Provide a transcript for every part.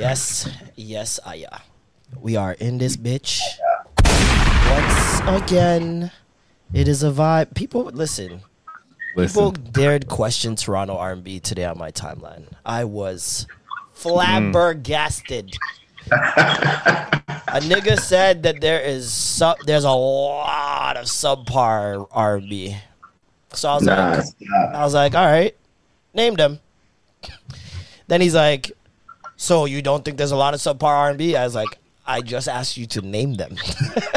Yes, yes, Aya. Uh, we are in this bitch. Once again, it is a vibe. People, listen. People Listen. dared question Toronto R&B today on my timeline. I was flabbergasted. a nigga said that there is sub, there's a lot of subpar R&B. So I was Nah, like, stop. I was like, all right, name them. Then he's like, so you don't think there's a lot of subpar R&B? I was like, I just asked you to name them.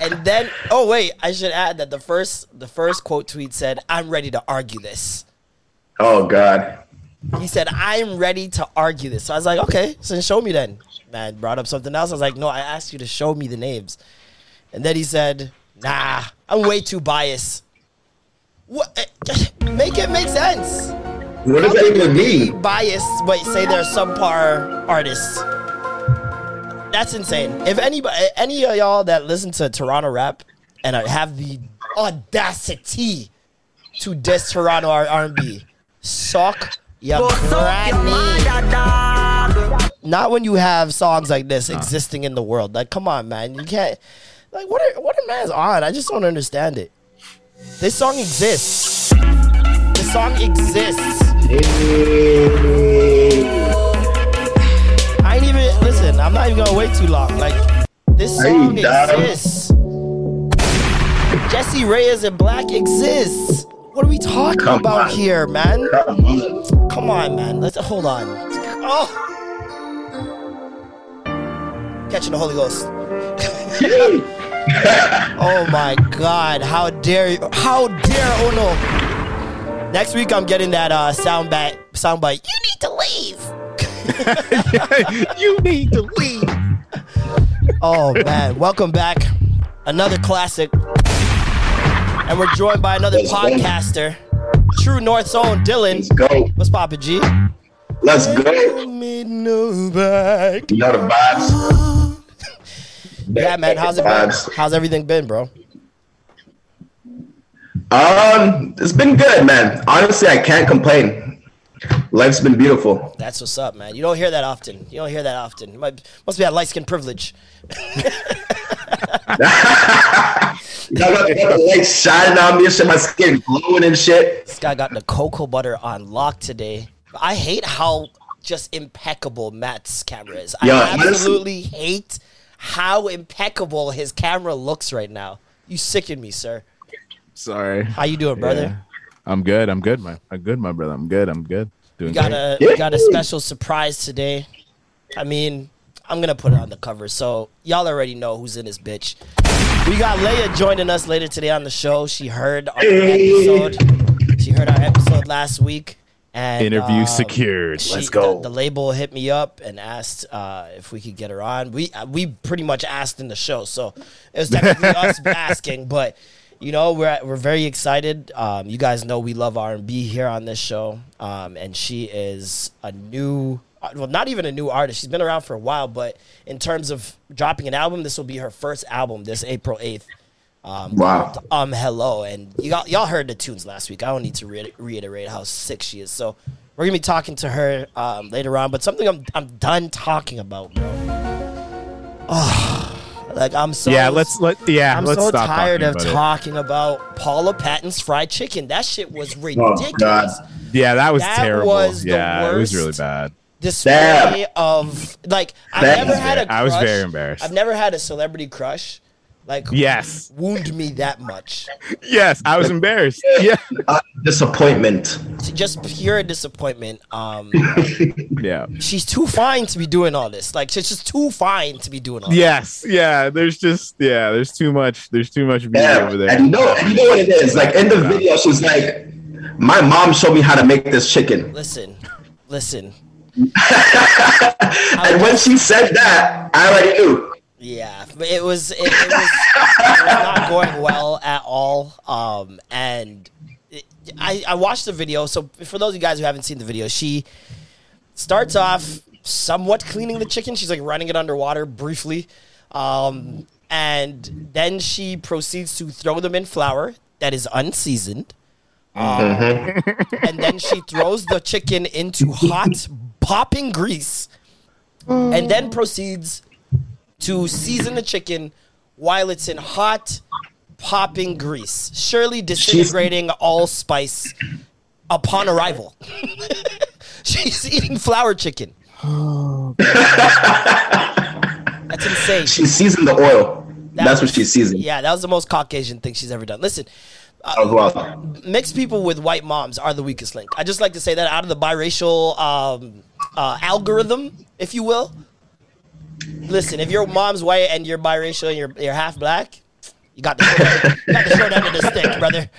and then, oh wait, I should add that the first the first quote tweet said, "I'm ready to argue this." Oh God. He said, "I'm ready to argue this." So I was like, "Okay, so show me then." Man brought up something else. I was like, "No, I asked you to show me the names." And then he said, "Nah, I'm way too biased." What? Make it make sense. What does How that can even be mean? Biased, but say they're subpar artists. That's insane. If anybody, any of y'all that listen to Toronto rap and have the audacity to diss Toronto R and B, suck your granny. Not when you have songs like this existing in the world. Like, come on, man, you can't. Like, what are what are man's on? I just don't understand it. This song exists. This song exists. I ain't even listen. I'm not even gonna wait too long. Like this song exists. Jessie Reyez and Black exists. What are we talking Come about on. here, man? Come on. Come on, man. Let's hold on. Oh, catching the Holy Ghost. Oh my God! How dare you? How dare oh Ono? Next week I'm getting that uh, sound bite. Sound bite. You need to leave. you need to leave. Oh man, welcome back. Another classic. And we're joined by another Let's go. podcaster, True North's own Dylan. Let's go. What's poppin', G? Let's go. Me no back. You know the vibes. Yeah, man. How's it been? How's everything been, bro? Um, it's been good, man. Honestly, I can't complain. Life's been beautiful. That's what's up, man. You don't hear that often. You don't hear that often. You might, must be that light skin privilege. You I got, the lights shining on me and shit. My skin glowing and shit. This guy got the cocoa butter on lock today. I hate how just impeccable Matt's camera is. I Yeah, honestly- absolutely hate how impeccable his camera looks right now. You sicken me, sir. Sorry. How you doing, brother? Yeah. I'm good. I'm good, my. I'm good, my brother. I'm good. I'm good. Doing We got great. a we got a special surprise today. I mean, I'm gonna put it on the cover, so y'all already know who's in this bitch. We got Leia joining us later today on the show. She heard our episode. She heard our episode last week. And Interview um, secured. she- Let's go. The, the label hit me up and asked uh, if we could get her on. We uh, we pretty much asked in the show, so it was technically us asking, but you know we're we're very excited. Um, you guys know we love R and B here on this show, um, and she is a new. uh, Well, not even a new artist. She's been around for a while, but in terms of dropping an album, this will be her first album this April 8th. Um, Wow. called, Um, hello, and you got, y'all heard the tunes last week. I don't need to re- reiterate how sick she is. So we're gonna be talking to her um, later on. But something I'm I'm done talking about, bro. Oh, like I'm so yeah. Let's let. Yeah. I'm let's so stop tired talking of about talking about Paula Patton's fried chicken. That shit was Oh, ridiculous. God. Yeah, that was That terrible. was the yeah, it was really bad. Display Damn. of like I've That never had a. very- I was very embarrassed. I've never had a celebrity crush. Like Yes. wound me that much. Yes, I was embarrassed. Yeah. Uh, disappointment. Just pure disappointment. Um, Yeah. she's too fine to be doing all this. Like she's just too fine to be doing all. This. Yes. Yeah. There's just yeah. There's too much. There's too much beauty Yeah. over there. And you know, and you know what it is? Like in the video, she's like, My mom showed me how to make this chicken. Listen, listen. And when she said that, I already knew. Yeah, but it was it, it was, not going well at all. Um, and it, I I watched the video. So for those of you guys who haven't seen the video, she starts off somewhat cleaning the chicken. She's like running it underwater briefly, um, and then she proceeds to throw them in flour that is unseasoned. Um, and then she throws the chicken into hot popping grease, and then proceeds to season the chicken while it's in hot popping grease, surely disintegrating all spice upon arrival. She's eating flour chicken. That's insane. She seasoned the oil. That That's was- what she seasoned. Yeah, that was the most Caucasian thing she's ever done. Listen, well. mixed people with white moms are the weakest link. I just like to say that out of the biracial um, uh, algorithm, if you will. Listen, if your mom's white and you're biracial and you're, you're half black, you got the short, you got the short end of the stick, brother.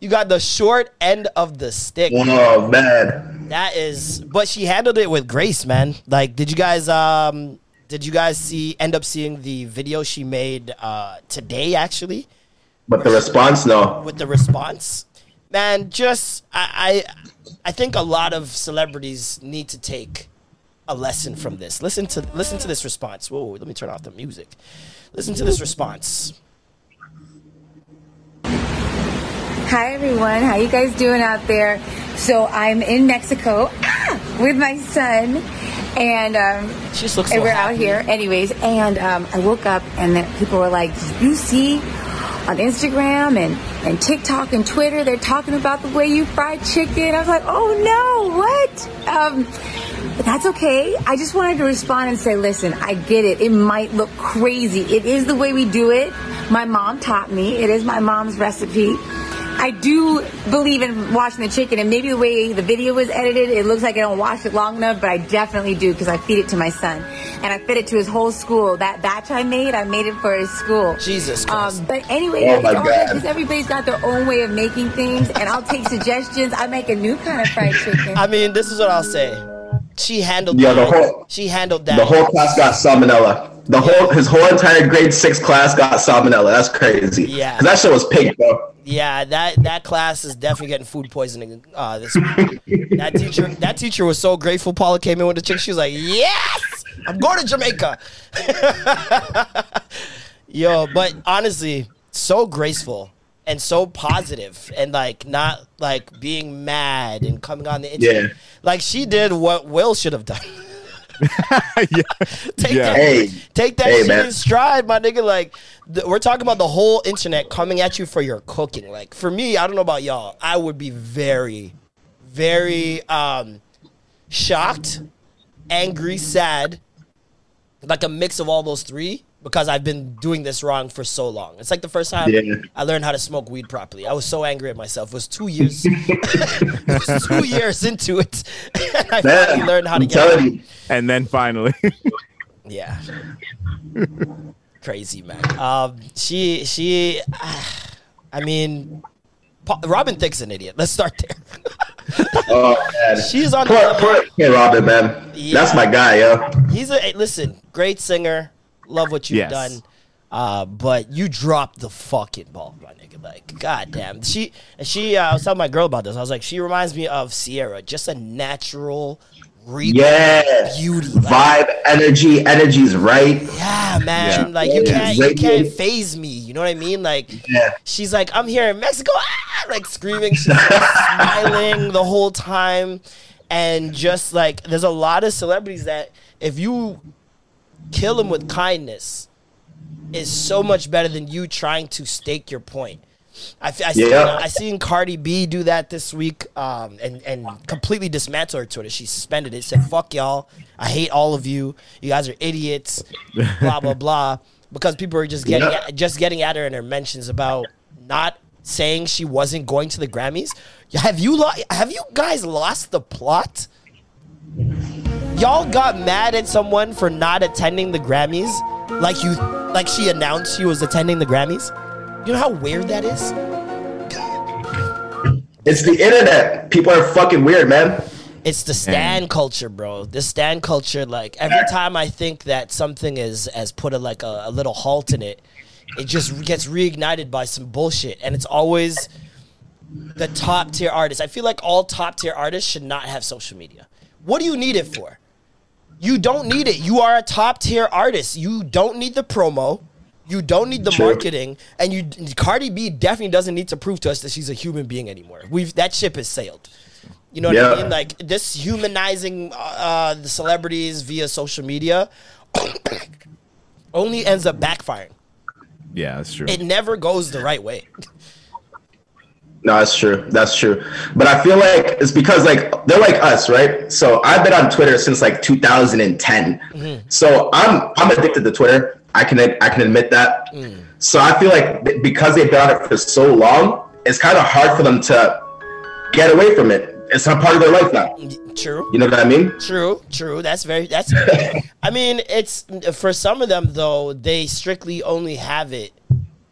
you got the short end of the stick. Oh man. That is, but she handled it with grace, man. Like, did you guys, um, did you guys see, end up seeing the video she made uh, today, actually? But the response, no. with the response. Man, just I, I I think a lot of celebrities need to take a lesson from this. Listen to listen to this response. Whoa, let me turn off the music. Listen to this response. Hi everyone, how you guys doing out there? So I'm in Mexico ah, with my son, and um, She just looks and so we're happy. out here. Anyways, and um, I woke up and then people were like, "Did you see on Instagram and and TikTok and Twitter they're talking about the way you fry chicken?" I was like, "Oh no, what?" Um, but that's okay. I just wanted to respond and say, listen, I get it. It might look crazy. It is the way we do it. My mom taught me. It is my mom's recipe. I do believe in washing the chicken, and maybe the way the video was edited, it looks like I don't wash it long enough, but I definitely do because I feed it to my son, and I fed it to his whole school. That batch I made, I made it for his school. Jesus Christ. Um, but anyway, Oh, my God. because everybody's got their own way of making things, and I'll take suggestions. I make a new kind of fried chicken. I mean, this is what I'll say. She handled Yeah, that. the whole- she handled that. The whole class got salmonella. The whole his whole entire grade six class got salmonella. That's crazy. Yeah. that shit was pink, bro. Yeah, that that class is definitely getting food poisoning uh, this that teacher, that teacher was so grateful. Paula came in with the chick. She was like, "Yes, I'm going to Jamaica." Yo, but honestly, so graceful and so positive, and like not like being mad and coming on the internet. Yeah. Like she did what Will should have done. yeah. Take Yeah. that, Hey. take that Hey, shit man. in stride, my nigga. Like, th- we're talking about the whole internet coming at you for your cooking. Like, for me, I don't know about y'all. I would be very, very um, shocked, angry, sad, like a mix of all those three. Because I've been doing this wrong for so long. It's like the first time Yeah. I learned how to smoke weed properly. I was so angry at myself. It was two years. was two years into it, and I finally learned how to I'm get. out. telling you. And then finally, Yeah. Crazy man. Um, she she, I mean, Pa- Robin Thicke's an idiot. Let's start there. Oh man. She's on. Poor, The, poor kid Robin, man. Yeah. That's my guy, yo. he's a hey, listen. Great singer. Love what you've Yes. done. Uh, but you dropped the fucking ball, my nigga. Like, goddamn. She she. Uh, I was telling my girl about this. I was like, she reminds me of Sierra. Just a natural, regal Yeah. beauty. Like, Vibe, energy, energy's right. Yeah, man. Yeah. Like you can't you can't phase me. You know what I mean? Like Yeah. she's like, I'm here in Mexico, ah! like screaming, she's smiling the whole time. And just like there's a lot of celebrities that if you kill them with kindness is so much better than you trying to stake your point. I, I, seen, Yeah. I seen Cardi B do that this week um, and, and completely dismantle her Twitter. She suspended it, said, fuck y'all. I hate all of you. You guys are idiots, blah, blah, blah. Because people are just getting, Yeah. at, just getting at her in her mentions about not saying she wasn't going to the Grammys. Have you, lo- have you guys lost the plot? Y'all got mad at someone for not attending the Grammys, like you, like she announced she was attending the Grammys. You know how weird that is. It's the internet. People are fucking weird, man. It's the stan culture, bro. The stan culture, like every time I think that something is has put a like a, a little halt in it, it just gets reignited by some bullshit, and it's always the top tier artists. I feel like all top tier artists should not have social media. What do you need it for? You don't need it. You are a top tier artist. You don't need the promo. You don't need the True. marketing, and you Cardi B definitely doesn't need to prove to us that she's a human being anymore. We've that ship has sailed. You know what I mean? Like this humanizing uh, the celebrities via social media only ends up backfiring. Yeah, that's true. It never goes the right way. No, that's true. That's true. But I feel like it's because like they're like us, right? So I've been on Twitter since like 2010. Mm-hmm. So I'm I'm addicted to Twitter. I can I can admit that. Mm. So I feel like because they've been on it for so long, it's kind of hard for them to get away from it. It's not part of their life now. True. You know what I mean? True, true. That's very. That's. I mean, it's for some of them though. They strictly only have it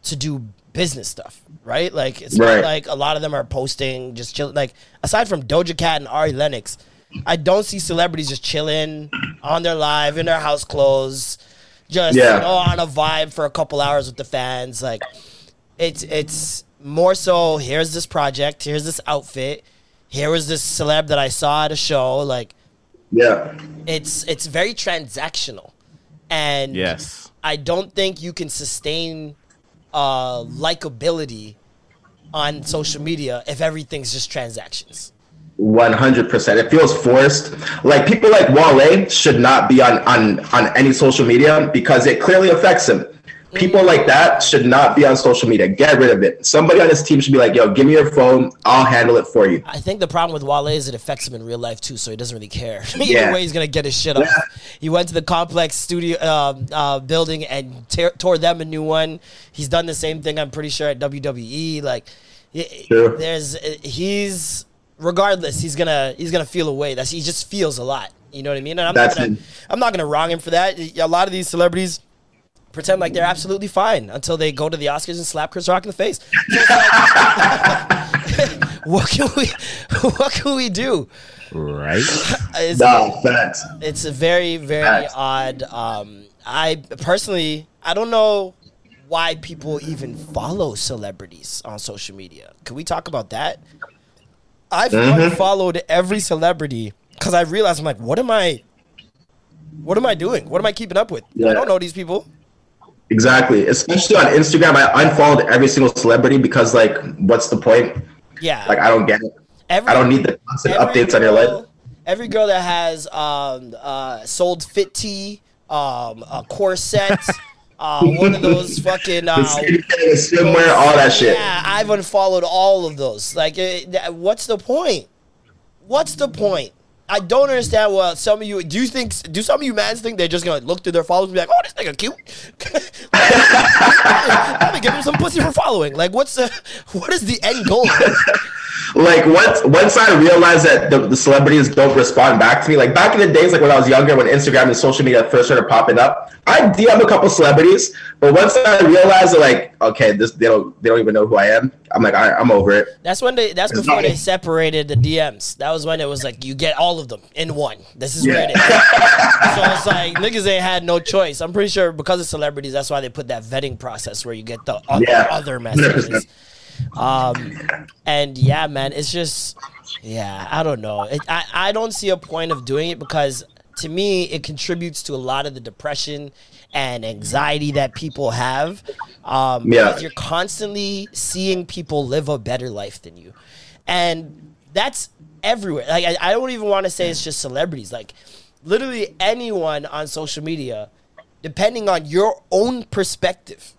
to do business stuff, right? Like it's not like a lot of them are posting just chill. Like aside from Doja Cat and Ari Lennox, I don't see celebrities just chilling on their live in their house clothes, just Yeah. you know, on a vibe for a couple hours with the fans. Like it's it's more so. Here's this project. Here's this outfit. Here was this celeb that I saw at a show. Like Yeah. it's it's very transactional and yes. i don't think you can sustain uh likability on social media if everything's just transactions One hundred percent. It feels forced. Like people like Wale should not be on on on any social media because it clearly affects him. People like that should not be on social media. Get rid of it. Somebody on his team should be like, "Yo, give me your phone. I'll handle it for you." i think the problem with wale is it affects him in real life too so he doesn't really care either Yeah. way he's gonna get his shit off he went to the complex studio um, uh, building and tear tore them a new one he's done the same thing i'm pretty sure at wwe like True. there's he's regardless he's gonna he's gonna feel a way that's he just feels a lot you know what i mean and i'm That's not gonna i'm not gonna wrong him for that a lot of these celebrities pretend like they're absolutely fine until they go to the oscars and slap chris rock in the face like, what can we what can we do Right. it's, Nah, facts. it's a very very Facts. odd um i personally i don't know why people even follow celebrities on social media can we talk about that i've Mm-hmm. unfollowed every celebrity because i realized i'm like what am i what am i doing what am i keeping up with i don't know these people Exactly. Especially on Instagram, I unfollowed every single celebrity because, like, what's the point? yeah Like, I don't get it. Every- I don't need the constant updates on your life. Every girl that has um, uh, sold fit tea, um, a corset, uh, one of those fucking uh, swimwear, all that shit. Yeah, I've unfollowed all of those. Like, it, what's the point? What's the point? I don't understand what some of you do. You think do some of you mans think they're just gonna look through their followers and be like, "Oh, this nigga cute." Let me give him some pussy for following. Like, what's the what is the end goal? like once once I realized that the, the celebrities don't respond back to me, like back in the days, like when I was younger, when Instagram and social media first started popping up, I DM a couple celebrities, but once I realized that, like, okay, this they don't they don't even know who I am, I'm like, all right, I'm over it. That's when they. That's It's before they separated the DMs. That was when it was like you get all of them in one. This is where Yeah. it is. so it's like niggas ain't had no choice. I'm pretty sure because of celebrities, that's why they put that vetting process where you get the other, Yeah. other messages. Um, and yeah, man, it's just yeah, I don't know. It, I I don't see a point of doing it because to me it contributes to a lot of the depression and anxiety that people have. Um, Yeah. because you're constantly seeing people live a better life than you, and that's everywhere. Like I, I don't even want to say it's just celebrities. Like literally anyone on social media, depending on your own perspective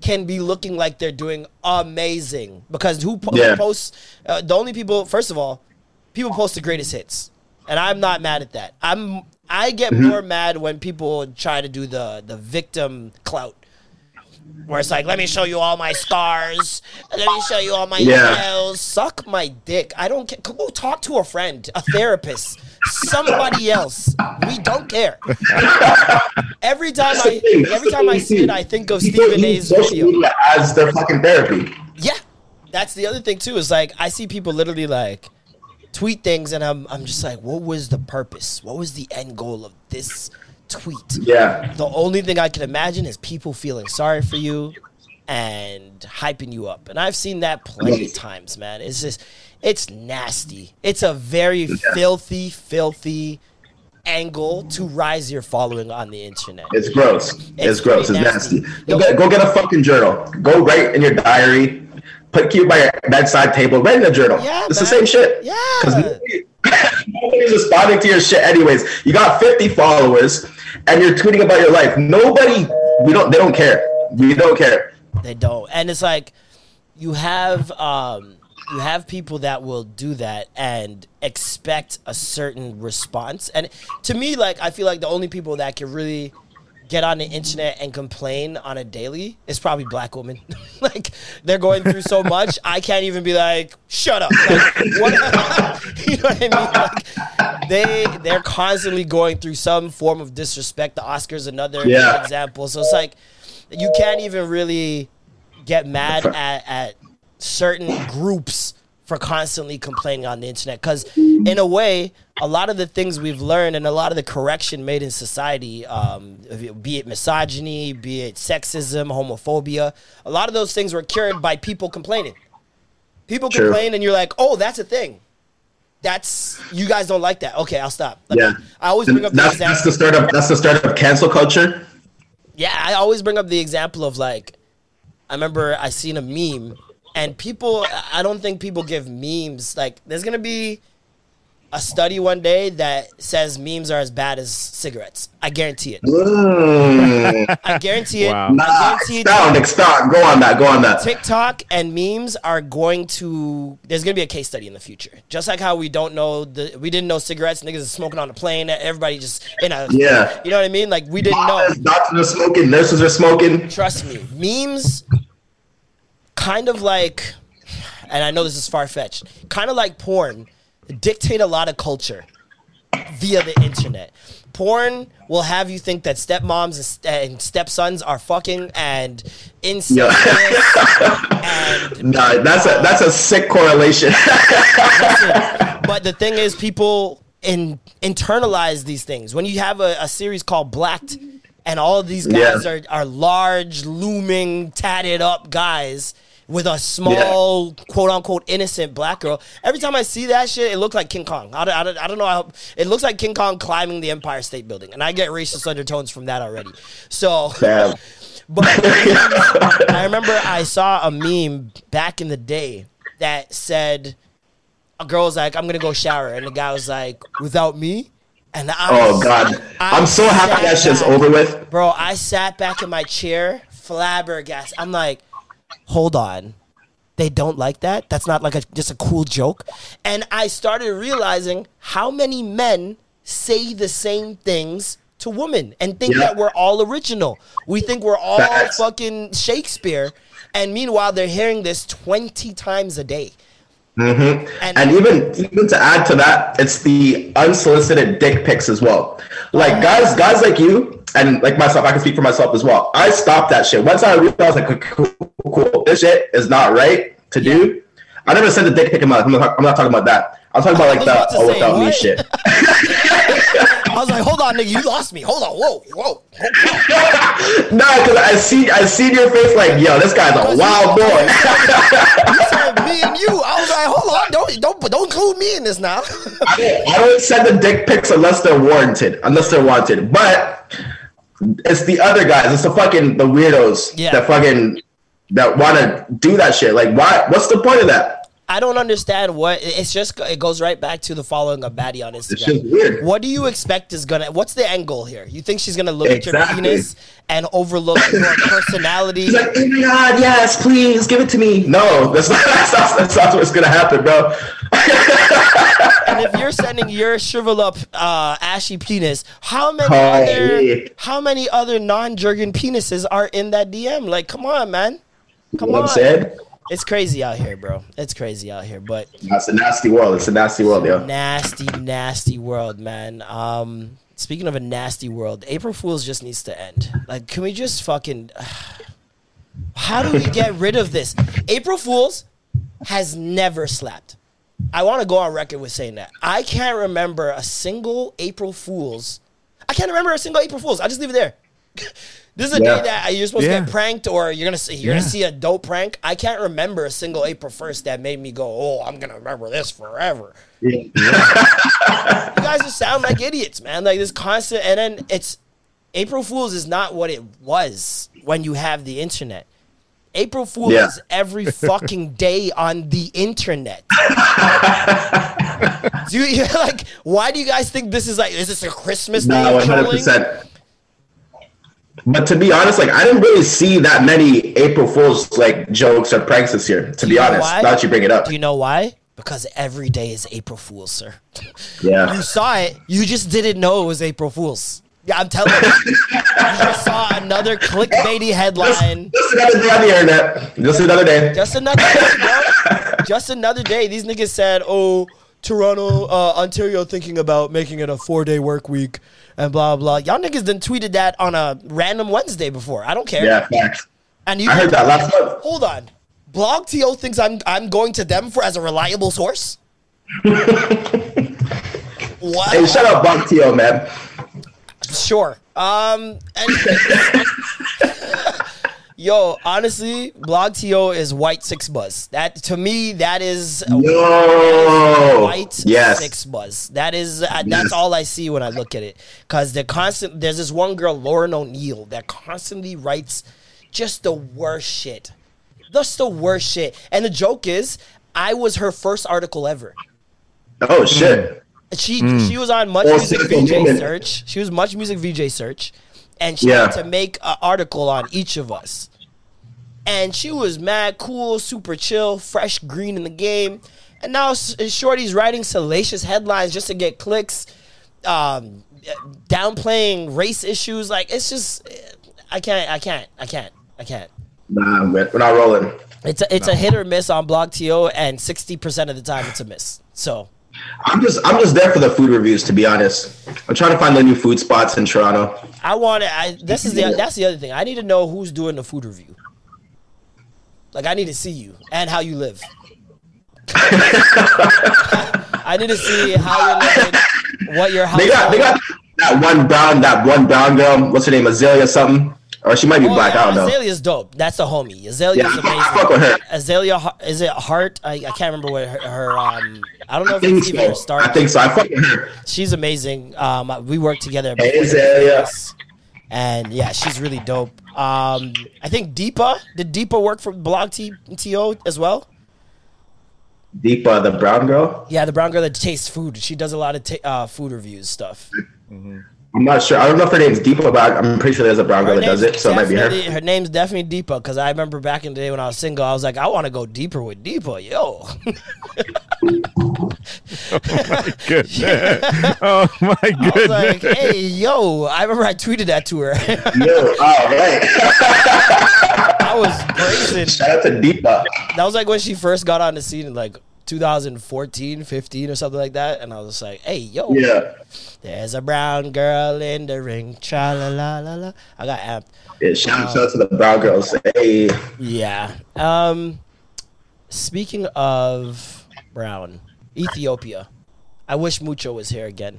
can be looking like they're doing amazing because who, po- who posts uh, the only people first of all people post the greatest hits and i'm not mad at that i'm i get Mm-hmm. more mad when people try to do the the victim clout where it's like let me show you all my scars let me show you all my Yeah. nails suck my dick i don't care go talk to a friend a therapist somebody else we don't care every time i every time i see it i think of stephen a's video as their fucking therapy. yeah. that's the other thing too. Is like I see people literally like tweet things, and I'm I'm just like, what was the purpose? What was the end goal of this tweet? Yeah. The only thing I can imagine is people feeling sorry for you and hyping you up. And I've seen that plenty of times, man. It's just, it's nasty. It's a very filthy, filthy angle to rise your following on the internet. It's gross. It's, It's gross. It's nasty. nasty. Go get, go get a fucking journal. Go write in your diary. Put Q by your bedside table. Write in a journal. Yeah, it's the same shit. Yeah. Because nobody, nobody's responding to your shit anyways. You got 50 followers and you're tweeting about your life. Nobody, we don't, they don't care. We don't care. They don't. And it's like you have um you have people that will do that and expect a certain response. And to me, like I feel like the only people that can really get on the internet and complain on a daily is probably black women. like they're going through so much, I can't even be like, shut up. Like, what, you know what I mean? Like they they're constantly going through some form of disrespect. The Oscars another Yeah. example. So it's like you can't even really get mad at, at certain groups for constantly complaining on the internet because in a way a lot of the things we've learned and a lot of the correction made in society um, be it misogyny be it sexism homophobia a lot of those things were cured by people complaining people True. complain and you're like oh that's a thing that's you guys don't like that okay i'll stop Like, Yeah. i always bring up That's, example that's the start of that's the start of cancel culture. yeah, I always bring up the example of like, I remember I seen a meme, and people, I don't think people give memes like. There's gonna be a study one day that says memes are as bad as cigarettes. I guarantee it. Mm. I guarantee it. Wow. I nah, guarantee it. expound, expound. Go on that. Go on that. TikTok and memes are going to. There's going to be a case study in the future. Just like how we don't know the, we didn't know cigarettes. Niggas is smoking on a plane. Everybody just in a. Yeah. You know what I mean? Like we didn't know. Doctors, doctors are smoking. Nurses are smoking. Trust me, memes kind of like, and I know this is far fetched, kind of like porn, dictate a lot of culture via the internet. Porn will have you think that stepmoms and, and stepsons are fucking and incestuous and Nah, that's a that's a sick correlation. Listen, but the thing is, people in internalize these things. When you have a, a series called Blacked, and all of these guys Yeah. are are large, looming, tatted up guys with a small, quote unquote, innocent black girl. Every time I see that shit, it looks like King Kong. I don't, I don't, I don't know how. It looks like King Kong climbing the Empire State Building, and I get racist undertones from that already. So. Damn. But I remember I saw a meme back in the day that said a girl was like, "I'm gonna go shower," and the guy was like, "Without me." And I Oh God, I I'm so happy that shit's over with. Bro, I sat back in my chair, flabbergasted. I'm like, hold on. They don't like that? That's not like a, just a cool joke. And I started realizing how many men say the same things to women and think Yeah. that we're all original. We think we're all Facts. fucking Shakespeare. And meanwhile, they're hearing this 20 times a day. Mm-hmm. And even even to add to that, it's the unsolicited dick pics as well. Like guys, guys like you and like myself, I can speak for myself as well. I stopped that shit once I realized like, cool, cool, this shit is not right to do. I never sent a dick pic in my. I'm not, I'm not talking about that. I'm talking about like the oh without me shit. I was like, hold on, nigga, you lost me. Hold on, whoa, whoa. nah, because I see I see your face like yo, this guy's a wild boy. You said me and you. I was like, hold on, don't don't don't include me in this now. I don't, I don't send the dick pics unless they're warranted, unless they're wanted. But it's the other guys. It's the fucking the weirdos Yeah. that fucking that want to do that shit. Like, why? What's the point of that? I don't understand what it's just. It goes right back to the following of Baddie on Instagram. What do you expect is gonna? What's the end goal here? You think she's gonna look at your penis and overlook your personality? He's like, oh my god, yes, please give it to me. No, that's not that's not, that's not what's gonna happen, bro. and if you're sending your shrivel up, uh, ashy penis, how many Oh, other how many other non-jergen penises are in that DM? Like, come on, man. Come You know on. What I'm saying? It's crazy out here, bro. It's crazy out here, but it's a nasty world. It's a nasty world, yo. nasty, nasty world, man. Um, speaking of a nasty world, April Fools just needs to end. Like, can we just fucking? How do we get rid of this? April Fools has never slapped. I want to go on record with saying that. I can't remember a single April Fool's. I can't remember a single April Fool's. I just leave it there. this is a Yeah. day that you're supposed Yeah. to get pranked or you're gonna see you're Yeah. gonna see a dope prank. I can't remember a single April first that made me go, "Oh, I'm gonna remember this forever." you guys just sound like idiots, man. Like this constant, and then it's April Fools is not what it was when you have the internet. April Fools Yeah. is every fucking day on the internet. do you like? Why do you guys think this is like? Is this a Christmas No, day one of hundred percent. But to be honest, like I didn't really see that many April Fools like jokes or pranks this year. To be honest, why? now that you bring it up, Do you know why? Because every day is April Fools, sir. yeah, You saw it. You just didn't know it was April Fools. Yeah, I'm telling you. you just saw another clickbaity headline. just another day on the internet. Just another day. Just another day, bro. Just another day. These niggas said, "Oh, Toronto, uh, Ontario, thinking about making it a four-day work week and blah blah." Y'all niggas done tweeted that on a random Wednesday before. I don't care. Yeah, facts. And you I heard that last month. Hold on. Blog TO thinks I'm I'm going to them for as a reliable source. what? Hey, shut up, Bob Tio, man. Sure. Um. And yo, honestly, Blog TO is white 6ixBuzz. That to me, that is a Yo, white yes, 6ixBuzz. That is uh, that's all I see when I look at it. Cause the constant there's this one girl, Lauren O'Neill, that constantly writes just the worst shit. Just the worst shit. And the joke is, I was her first article ever. Oh shit. She she was on Much Full Music VJ moment. Search. She was Much Music VJ Search, and she Yeah. had to make an article on each of us. And she was mad, cool, super chill, fresh, green in the game. And now Shorty's writing salacious headlines just to get clicks, um, downplaying race issues. Like it's just, I can't, I can't, I can't, I can't. Nah, man, we're not rolling. It's a, it's a hit or miss on Blog TO, and sixty percent of the time it's a miss. So. I'm just, I'm just there for the food reviews. To be honest, I'm trying to find the new food spots in Toronto. I want to. I this is the that's the other thing. I need to know who's doing the food review. Like I need to see you and how you live. I need to see how you're living, what your house. They got, they got that one brown, that one brown girl. What's her name? Azalea something, or she might be Oh, black. yeah, I don't know. Azalea's dope. That's the homie. Azalea's Yeah, I fuck- I amazing. fuck with her. Azalea is it Hart? I, I can't remember what her, her um. I don't know I if think it's even her so. start. I think so. I fuck with her. she's amazing. Um, we worked together. Hey, before Azalea. And yeah, she's really dope. Um, I think Deepa did Deepa work for Blog T- To as well. Deepa, the brown girl. Yeah, the brown girl that tastes food. She does a lot of ta- uh, food reviews stuff. I'm not sure. I don't know if her name's Deepa, but I'm pretty sure there's a brown girl Her that does it. So it might be her. Her name's definitely Deepa because I remember back in the day when I was single, I was like, I want to go deeper with Deepa, yo. Goodness. oh my god. Oh I was goodness. like, hey, yo. I remember I tweeted that to her. Yo, all oh, right. I was brazen. Shout out to Deepa. That was like when she first got on the scene like 2014, 15 or something like that. And I was just like, hey, yo. Yeah. There's a brown girl in the ring. Cha la la la la. I got amped. Yeah, shout out to the brown girls. Hey, Yeah. Um speaking of brown, Ethiopia. I wish Mucho was here again.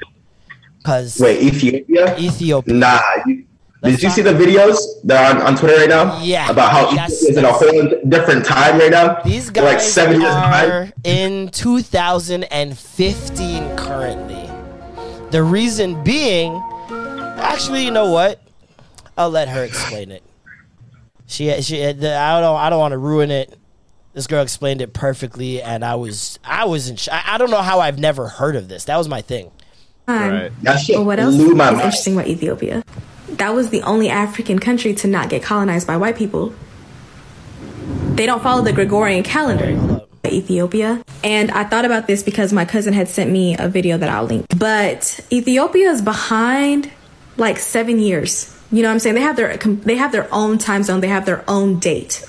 Cause wait, Ethiopia? Ethiopia. Nah. You, Let's did you see the videos that are on, on Twitter right now? Yeah. About how Yes, Ethiopia is in a whole different time right now? These They're like guys seven years behind. are in 2015 currently. The reason being, actually, you know what? I'll let her explain it. She, she, uh, the, I don't, I don't want to ruin it. This girl explained it perfectly, and I was, I was in. Sh- I, I don't know how I've never heard of this. That was my thing. Um, right. That shit But what else blew is my mind. interesting about Ethiopia? That was the only African country to not get colonized by white people. They don't follow the Gregorian calendar. Ethiopia. And I thought about this because my cousin had sent me a video that I'll link. But Ethiopia is behind like seven years. You know what I'm saying? They have their they have their own time zone. They have their own date.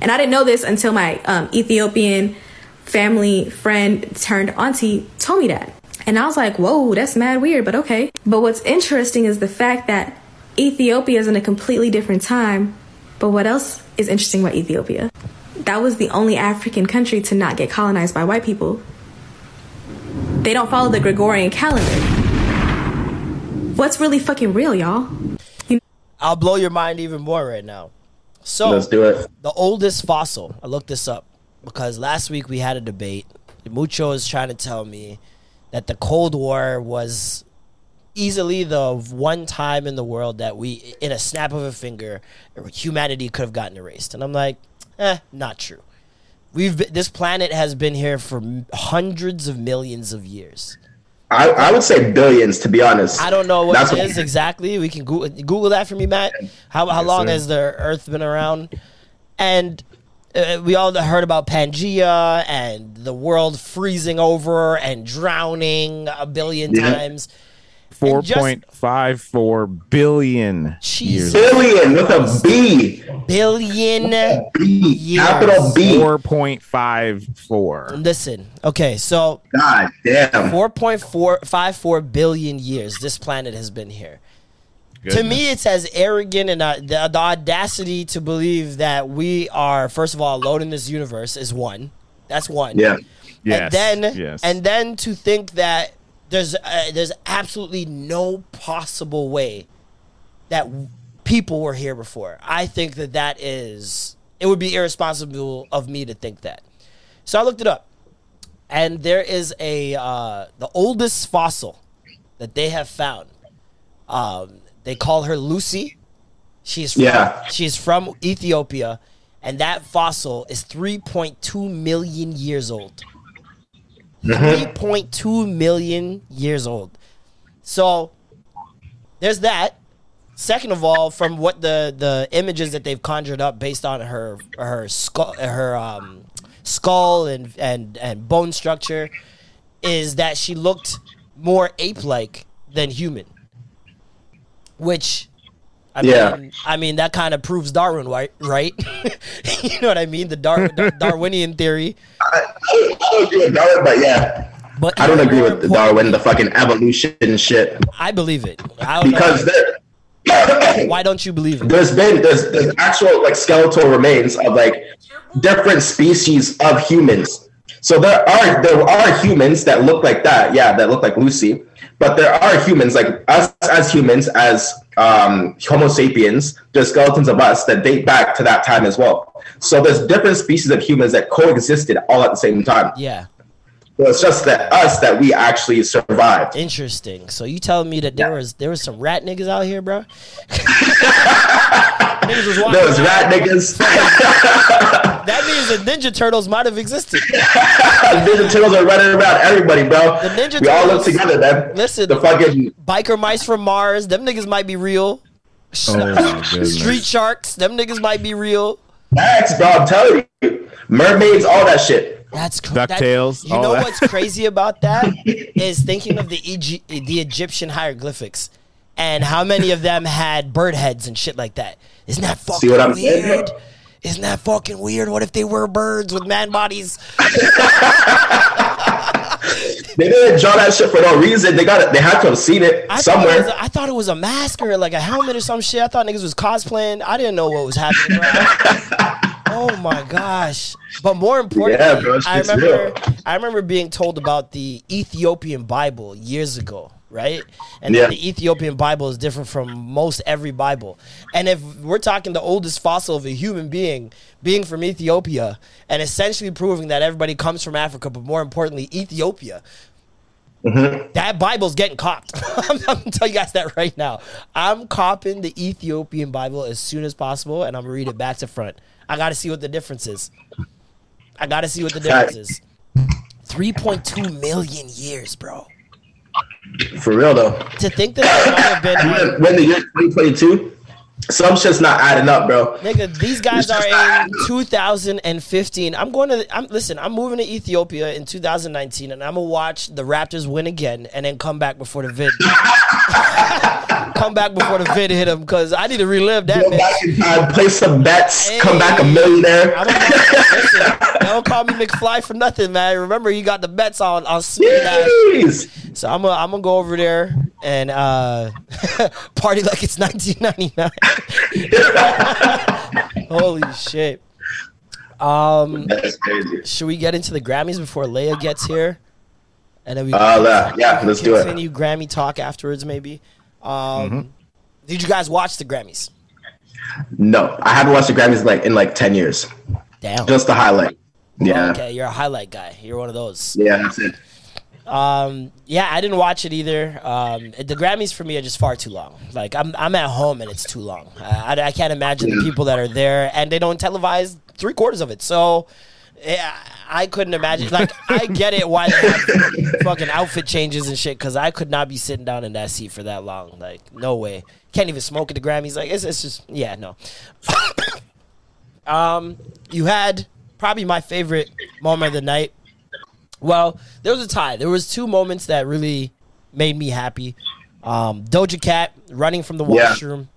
And I didn't know this until my um, Ethiopian family friend turned auntie told me that. And I was like, whoa, that's mad weird, but okay. But what's interesting is the fact that Ethiopia is in a completely different time. But what else is interesting about Ethiopia? that was the only African country to not get colonized by white people. They don't follow the Gregorian calendar. What's really fucking real, y'all? I'll blow your mind even more right now. So Let's do it. the oldest fossil. I looked this up because last week we had a debate. Mucho is trying to tell me that the Cold War was easily the one time in the world that we, in a snap of a finger, humanity could have gotten erased. And I'm like, eh, not true. We've been, this planet has been here for hundreds of millions of years. I, I would say billions, to be honest. I don't know what That's it is exactly. We can Google, Google that for me, Matt. How how Yes, long sir. has the Earth been around? And uh, we all heard about Pangea and the world freezing over and drowning a billion Yeah. times. Four just- point five four billion Jesus. years. Billion with a B. Billion. B. Years. Capital B. Four point five four. Listen, okay, so God damn. 4.454 billion years this planet has been here. To me, it's as arrogant and uh, the, the audacity to believe that we are, first of all, alone in this universe is one. That's one. Yeah. Yes. And then, yes. and then to think that there's uh, there's absolutely no possible way that w- people were here before. I think that that is it would be irresponsible of me to think that. So I looked it up, and there is a uh, the oldest fossil that they have found. Um, they call her Lucy. She's from, Yeah. she's from Ethiopia, and that fossil is 3.2 million years old. 3.2 million years old. So there's that. Second of all, from what the the images that they've conjured up based on her her skull her um, skull and and and bone structure, is that she looked more ape like than human. Which, I Yeah. mean, I mean that kind of proves Darwin, right? Right? you know what I mean? The Dar- Darwinian theory. I, I don't agree with Darwin, but yeah. But I don't agree with the Darwin, the fucking evolution shit. I believe it. I don't Because there, Why don't you believe it? there's been there's, there's actual like skeletal remains of like different species of humans. So there are there are humans that look like that, yeah, that look like Lucy. But there are humans like us as humans, as um, Homo sapiens. There's skeletons of us that date back to that time as well. So there's different species of humans that coexisted all at the same time. Yeah. So it's just that us that we actually survived. Interesting. So you telling me that there was there was some rat niggas out here, bro? niggas was Those rat niggas. That means the Ninja Turtles might have existed. the Ninja Turtles are running around everybody, bro. The Ninja we all live together, man. Listen. the fucking Biker mice from Mars, them niggas might be real. Oh my. Street sharks, them niggas might be real. facts, bro. I'm telling you, mermaids, all that shit. That's cr- DuckTales, that- You know that. what's crazy about that is thinking of the Egy- the Egyptian hieroglyphics and how many of them had bird heads and shit like that. Isn't that fucking what I'm saying, weird? bro? Isn't that fucking weird? What if they were birds with man bodies? They didn't draw that shit for no reason. They got it. They had to have seen it I somewhere. Thought it was a, I thought it was a mask or like a helmet or some shit. I thought niggas was cosplaying. I didn't know what was happening. Bro. oh my gosh! But more importantly, Yeah, bro, I remember real. I remember being told about the Ethiopian Bible years ago, right? And Yeah. the Ethiopian Bible is different from most every Bible. And if we're talking the oldest fossil of a human being being from Ethiopia and essentially proving that everybody comes from Africa, but more importantly, Ethiopia, mm-hmm. that Bible's getting copped. I'm, I'm gonna tell you guys that right now. I'm copping the Ethiopian Bible as soon as possible, and I'm gonna read it back to front. I gotta see what the difference is. I gotta see what the difference is. 3.2 million years, bro. For real though. To think that I might have been When, when the year 2022, some shit's not adding up, bro. Nigga, these guys are in 2015. I'm going to. I'm listen. I'm moving to Ethiopia in 2019, and I'm gonna watch the Raptors win again, and then come back before the vid. come back before the vid hit them, because I need to relive that. Go bitch. back in time, play some bets, come back a millionaire. Listen, don't call me McFly for nothing, man. Remember, you got the bets on on Dash. So I'm gonna I'm gonna go over there and uh, party like it's 1999. Holy shit! Um, That's crazy. should we get into the Grammys before Leia gets here? And then we Uh, yeah, yeah, let's do it. continue Grammy talk afterwards, maybe. Um, Did you guys watch the Grammys? No, I haven't watched the Grammys like in like ten years. Damn. Just the highlight. Yeah, Okay, you're a highlight guy. You're one of those. yeah, that's it. Um, yeah, I didn't watch it either. Um, the Grammys for me are just far too long. Like I'm, I'm at home and it's too long. I, I, I can't imagine the people that are there and they don't televise three quarters of it. So. Yeah, I couldn't imagine. Like, I get it why they have fucking outfit changes and shit. Because I could not be sitting down in that seat for that long. Like, no way. Can't even smoke at the Grammys. Like, it's, it's just yeah, no. um, you had probably my favorite moment of the night. Well, there was a tie. There was two moments that really made me happy. Um, Doja Cat running from the Yeah. washroom.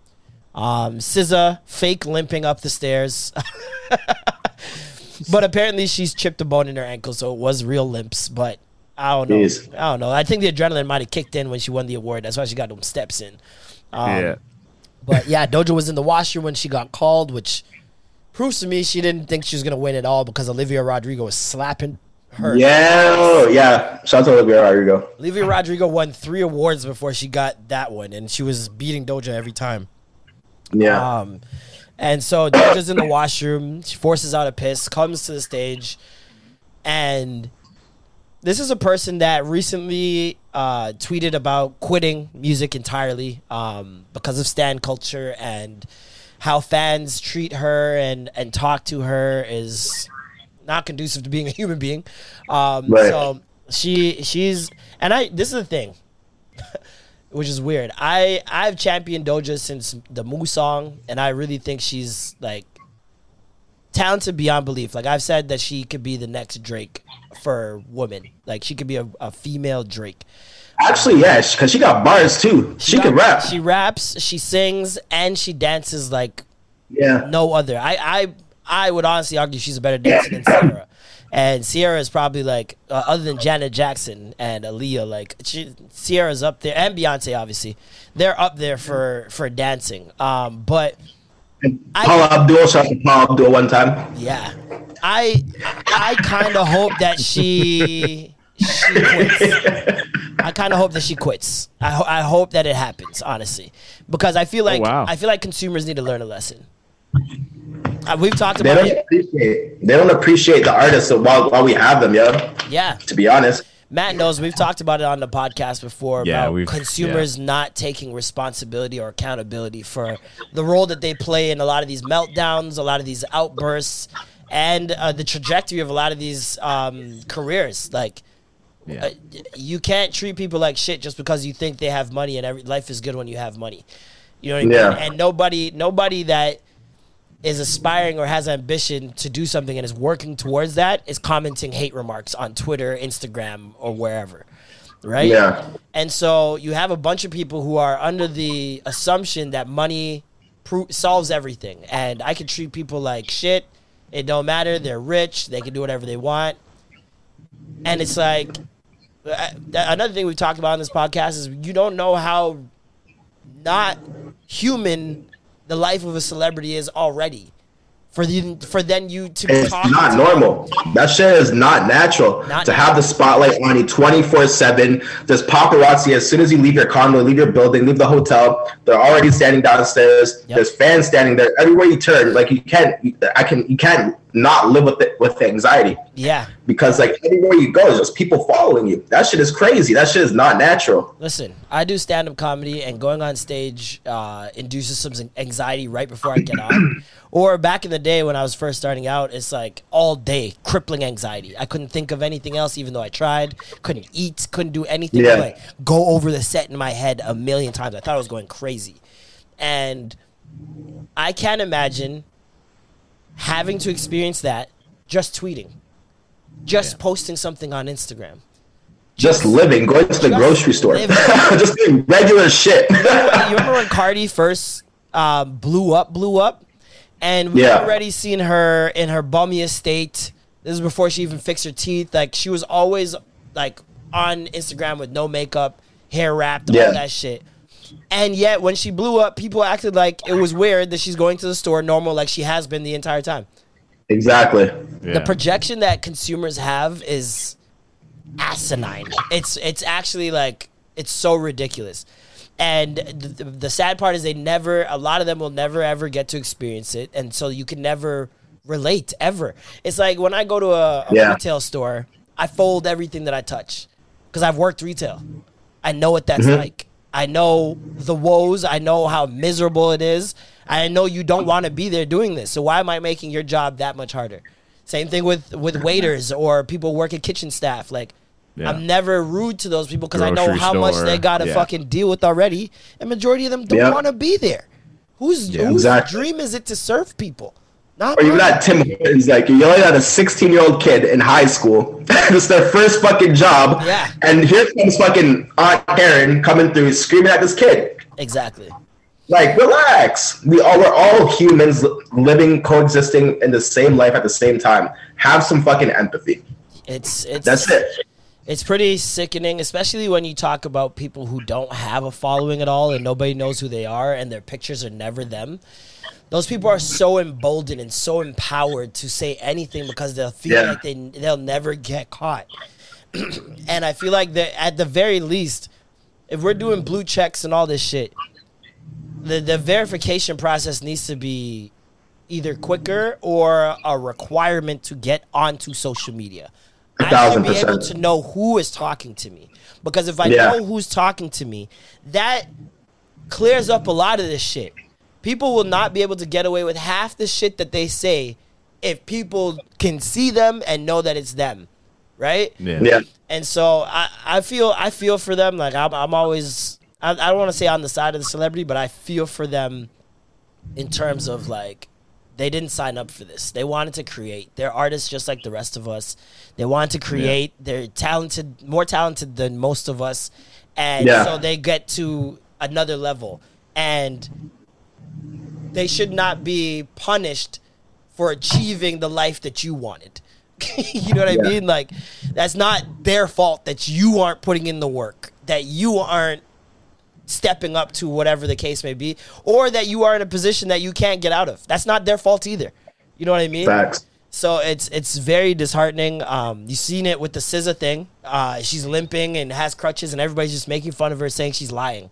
Um, SZA fake limping up the stairs. but apparently she's chipped a bone in her ankle, so it was real limps. But I don't know. Jeez. I don't know. I think the adrenaline might have kicked in when she won the award. That's why she got them steps in. Um, yeah. But yeah, Doja was in the washroom when she got called, which proves to me she didn't think she was gonna win at all because Olivia Rodrigo was slapping her. Yeah, oh, yeah. Shout out to Olivia Rodrigo. Olivia Rodrigo won three awards before she got that one, and she was beating Doja every time. Yeah, Um, and so Doja's in the washroom. She forces out a piss, comes to the stage, and this is a person that recently uh, tweeted about quitting music entirely um, because of stan culture and how fans treat her and and talk to her is not conducive to being a human being. Um, Right. So she she's and I this is the thing which is weird. I I've championed Doja since the Moo song, and I really think she's like talented beyond belief. Like I've said that she could be the next Drake for women. Like she could be a, a female Drake. actually, yeah, because she got bars too. She, got- can rap. She raps, she sings, and she dances like yeah, no other. I I I would honestly argue she's a better dancer than Ciara. And Ciara is probably like, uh, other than Janet Jackson and Aaliyah, like she, Ciara's up there, and Beyonce, obviously, they're up there for for dancing. Um, but I- Paula Abdul. Shout out to Paula Abdul one time. yeah, I I kind of hope that she she quits. I kind of hope that she quits. I ho- I hope that it happens, honestly, because I feel like wow. I feel like consumers need to learn a lesson. Uh, we've talked They about don't it. appreciate. They don't appreciate the artists while while we have them, yo. Yeah, To be honest. Matt knows we've talked about it on the podcast before Yeah, about we've- consumers not taking responsibility or accountability for the role that they play in a lot of these meltdowns, a lot of these outbursts, and uh, the trajectory of a lot of these um, careers. Like, Yeah. uh, you can't treat people like shit just because you think they have money and every, life is good when you have money. You know what I mean? Yeah. And nobody, nobody that is aspiring or has ambition to do something and is working towards that is commenting hate remarks on Twitter, Instagram, or wherever. Right? Yeah. And so you have a bunch of people who are under the assumption that money pro- solves everything. And I can treat people like shit. It don't matter. They're rich. They can do whatever they want. And it's like uh, another thing we've talked about on this podcast is you don't know how not human the life of a celebrity is already. For the for then you to It's not normal. That shit is not natural. Not to have the spotlight on you 24 7. There's paparazzi as soon as you leave your condo, leave your building, leave the hotel. They're already standing downstairs. Yep. There's fans standing there. Everywhere you turn, like you can't, I can, you can't not live with it with anxiety Yeah. because like anywhere you go, there's just people following you. That shit is crazy. That shit is not natural. Listen, I do stand up comedy, and going on stage uh, induces some anxiety right before I get on. or back in the day when I was first starting out, it's like all day crippling anxiety. I couldn't think of anything else, even though I tried. Couldn't eat, couldn't do anything. Yeah. Like go over the set in my head a million times. I thought I was going crazy, and I can't imagine having to experience that just tweeting, just posting something on Instagram. Just living, going to the grocery store, just doing regular shit. you remember when Cardi first um, blew up, blew up, and we Yeah. already seen her in her bummiest state. This is before she even fixed her teeth. Like she was always like on Instagram with no makeup, hair wrapped, Yeah. all that shit. And yet, when she blew up, people acted like it was weird that she's going to the store normal, like she has been the entire time. Exactly. The projection that consumers have is asinine. It's it's actually like it's so ridiculous. And the, the sad part is they never a lot of them will never ever get to experience it and so you can never relate ever. It's like when I go to a, a Yeah. retail store, I fold everything that I touch cuz I've worked retail. I know what that's Mm-hmm. like. I know the woes, I know how miserable it is. I know you don't want to be there doing this. So why am I making your job that much harder? Same thing with with waiters or people working kitchen staff. Like Yeah. I'm never rude to those people because I know Grocery how much they got to yeah. fucking deal with already, and majority of them don't Yeah. want to be there. Whose Yeah. whose Exactly. dream is it to serve people? Not Or even mine. at Tim Hortons, like you're yelling at a 16 year old kid in high school. it's their first fucking job. Yeah. And here comes fucking Aunt Karen coming through screaming at this kid. exactly. Like, relax. We all we're all humans living, coexisting in the same life at the same time. Have some fucking empathy. It's it's That's it. It's pretty sickening, especially when you talk about people who don't have a following at all and nobody knows who they are and their pictures are never them. Those people are so emboldened and so empowered to say anything because they'll feel Yeah. like they they'll never get caught. and I feel like that at the very least, if we're doing blue checks and all this shit, the the verification process needs to be either quicker or a requirement to get onto social media. I should be able to know who is talking to me because if I Yeah. know who's talking to me, that clears up a lot of this shit. People will not be able to get away with half the shit that they say if people can see them and know that it's them, right? Yeah. Yeah. And so I, I feel I feel for them. Like I'm, I'm always I, I don't want to say on the side of the celebrity, but I feel for them in terms of like they didn't sign up for this. They wanted to create. They're artists just like the rest of us. They wanted to create. They're talented, more talented than most of us, and Yeah. so they get to another level. And they should not be punished for achieving the life that you wanted. you know what I Yeah. mean? Like that's not their fault that you aren't putting in the work, that you aren't stepping up to whatever the case may be, or that you are in a position that you can't get out of. That's not their fault either. You know what I mean? Facts. So it's it's very disheartening. Um, you've seen it with the SZA thing. Uh, she's limping and has crutches, and everybody's just making fun of her, saying she's lying.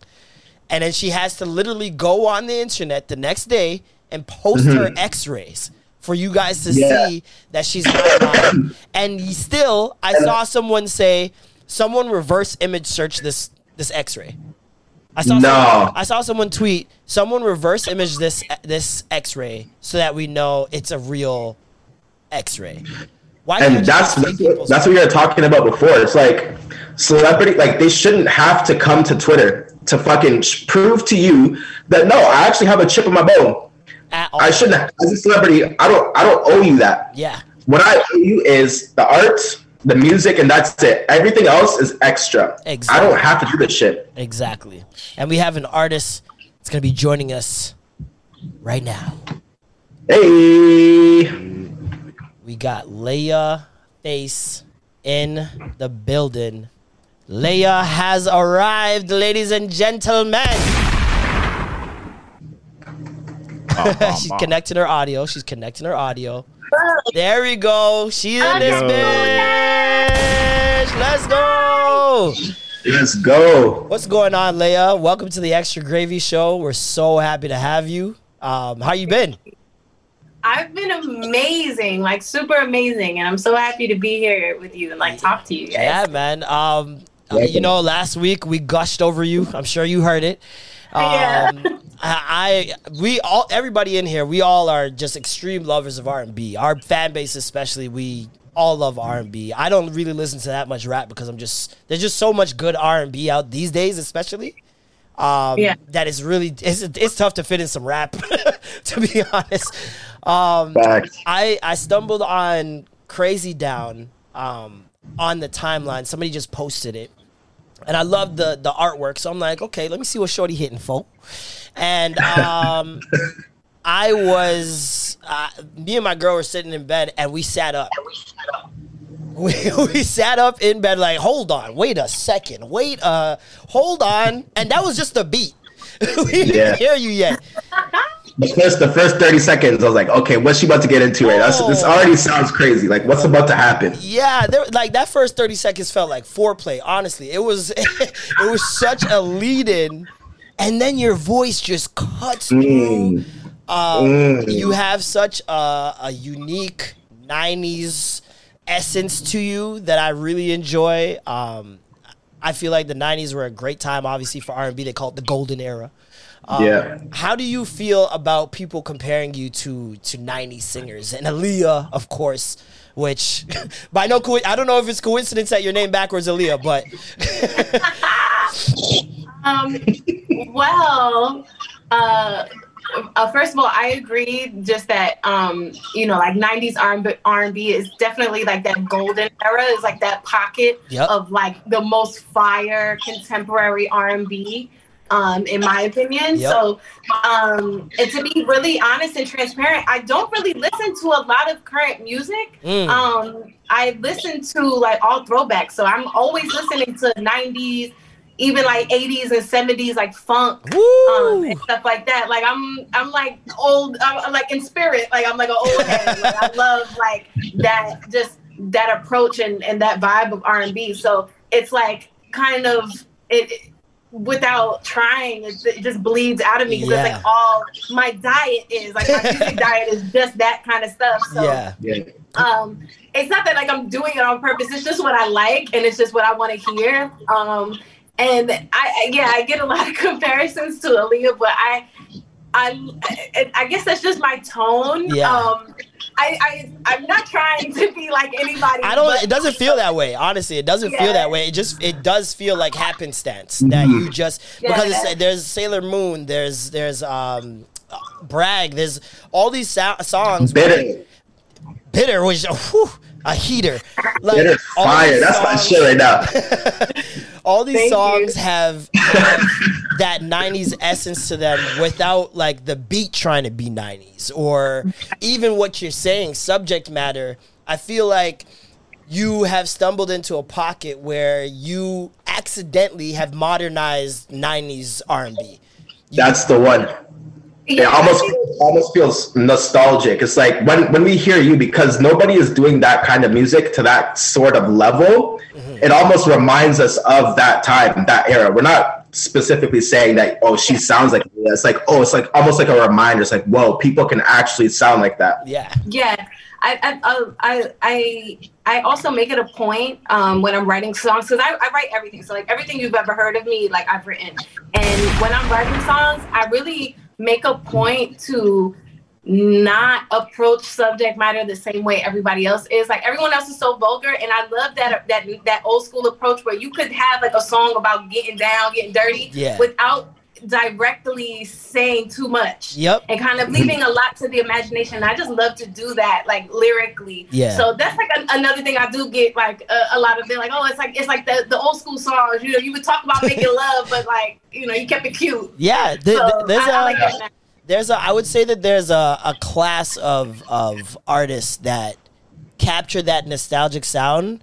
And then she has to literally go on the internet the next day and post her mm-hmm. X-rays for you guys to Yeah. see that she's not lying. And still, I uh, saw someone say, someone reverse image search this this X-ray. I saw No. someone, I saw someone tweet, someone reverse image this this X-ray so that we know it's a real X-ray. Why and that's that's what, that's what we were talking about before. It's like celebrity, like they shouldn't have to come to Twitter to fucking prove to you that no, I actually have a chip in my bone. I shouldn't. As a celebrity, I don't. I don't owe you that. Yeah. What I owe you is the art, the music, and that's it. Everything else is extra. Exactly. I don't have to do this shit. Exactly. And we have an artist that's going to be joining us right now. Hey, We got Leia Face in the building. Leia has arrived, ladies and gentlemen. She's connecting her audio. She's connecting her audio. There we go. She's in this go. bitch. Let's go. let's go. What's going on, Leia? Welcome to the Extra Gravy Show. We're so happy to have you. Um, how you been? I've been amazing, like super amazing, and I'm so happy to be here with you and like talk to you guys. Yeah, man. Um, uh, you know, last week we gushed over you. I'm sure you heard it. Um, Yeah. I, I, we all, everybody in here, we all are just extreme lovers of R&B. Our fan base, especially, we all love R&B. I don't really listen to that much rap because I'm just there's just so much good R&B out these days, especially. Um, Yeah. that is really it's, it's tough to fit in some rap, to be honest. Um, I I stumbled on Crazy Down um, on the timeline. Somebody just posted it, and I love the the artwork. So I'm like, okay, let me see what Shorty hitting for. And um, I was uh, me and my girl were sitting in bed, and we sat up. We, we sat up in bed like, hold on, wait a second, wait, uh, hold on, and that was just the beat. we Yeah. didn't hear you yet. The first the first thirty seconds, I was like, okay, what's she about to get into right? That's, this Oh. already sounds crazy. Like, what's about to happen? Yeah, there, like that first thirty seconds felt like foreplay. Honestly, it was it was such a lead in, and then your voice just cuts through. Um, You have such a, a unique '90s essence to you that I really enjoy. Um, I feel like the '90s were a great time, obviously for R&B. They call it the golden era. Um, Yeah. How do you feel about people comparing you to to '90s singers and Aaliyah, of course? Which, by no co- I don't know if it's coincidence that your name backwards Aaliyah, but Um, well, uh, uh, first of all, I agree. Just that, um, you know, like '90s R and B is definitely like that golden era. Is like that pocket Yep. of like the most fire contemporary R and B. Um, in my opinion, Yep. so um, and to be really honest and transparent, I don't really listen to a lot of current music. Mm. Um, I listen to like all throwbacks, so I'm always listening to '90s, even like '80s and '70s, like funk um, and stuff like that. Like I'm, I'm like old. I'm, I'm like in spirit. Like I'm like an old head. Like I love like that, just that approach and and that vibe of R and B. So it's like kind of it. it- Without trying, it, it just bleeds out of me because it's Yeah. like all my diet is like my music diet is just that kind of stuff. So yeah, Yeah. um it's not that like i'm doing it on purpose it's just what i like and it's just what i want to hear um and I, I yeah i get a lot of comparisons to Aaliyah but i i i, I guess that's just my tone Yeah. um I, I i'm not trying to be like anybody I don't. but- It doesn't feel that way. Honestly, it doesn't feel that way. It just it does feel like happenstance that you just because Yeah. it's, there's Sailor Moon, there's there's um brag, there's all these so- songs. where- Bitter. bitter was whew, a heater. Like Bitter fire. these That's my shit right now. all these Thank songs you. have, have that 90s essence to them without like the beat trying to be 90s or even what you're saying subject matter i feel like you have stumbled into a pocket where you accidentally have modernized 90s r&b That's the one. It almost almost feels nostalgic. It's like when when we hear you because nobody is doing that kind of music to that sort of level. Mm-hmm. It almost reminds us of that time, that era. We're not specifically saying that oh she sounds like Aaliyah. it's like oh it's like almost like a reminder. It's like whoa people can actually sound like that. yeah Yeah, I I I I, I also make it a point um, when I'm writing songs because I, I write everything. So like everything you've ever heard of me, like I've written. And when I'm writing songs, I really make a point to not approach subject matter the same way everybody else is. Like everyone else is so vulgar, and I love that that that old school approach where you could have like a song about getting down, getting dirty, Yeah. without directly saying too much Yep. and kind of leaving a lot to the imagination. I just love to do that, like lyrically. Yeah. So that's like an another thing I do get like a, a lot of. They're like, oh, it's like it's like the, the old school songs. You know, you would talk about making love, but like you know, you kept it cute. yeah th- So th- there's I, I a like that there's a I would say that there's a, a class of of artists that capture that nostalgic sound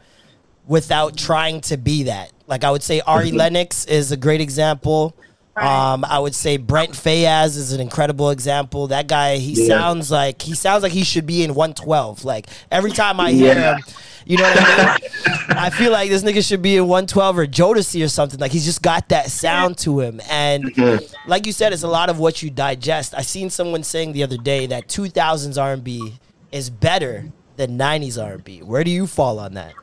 without trying to be that. Like I would say Ari mm-hmm. Lennox is a great example. Right. Um, I would say Brent Faiyaz is an incredible example. That guy, he Yeah. sounds like he sounds like he should be in 112. Like every time I hear Yeah. him, you know what I mean? I feel like this nigga should be in 112 or Jodeci or something. Like he's just got that sound to him. And like you said, it's a lot of what you digest. I seen someone saying the other day that 2000s R&B is better than 90s R&B. Where do you fall on that?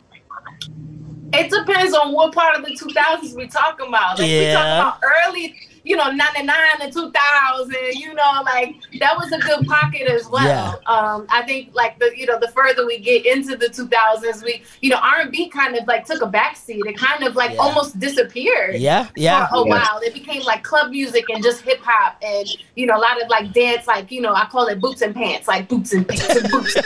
It depends on what part of the 2000s we're talking about. Like we Yeah. talking about early, you know, 99 and 2000. You know, like that was a good pocket as well. Yeah. Um, I think like the you know the further we get into the 2000s, we you know R&B kind of like took a backseat. It kind of like Yeah. almost disappeared. Yeah, yeah. for a Yeah. while. It became like club music and just hip hop and you know a lot of like dance, like you know I call it boots and pants, like boots and pants and boots. it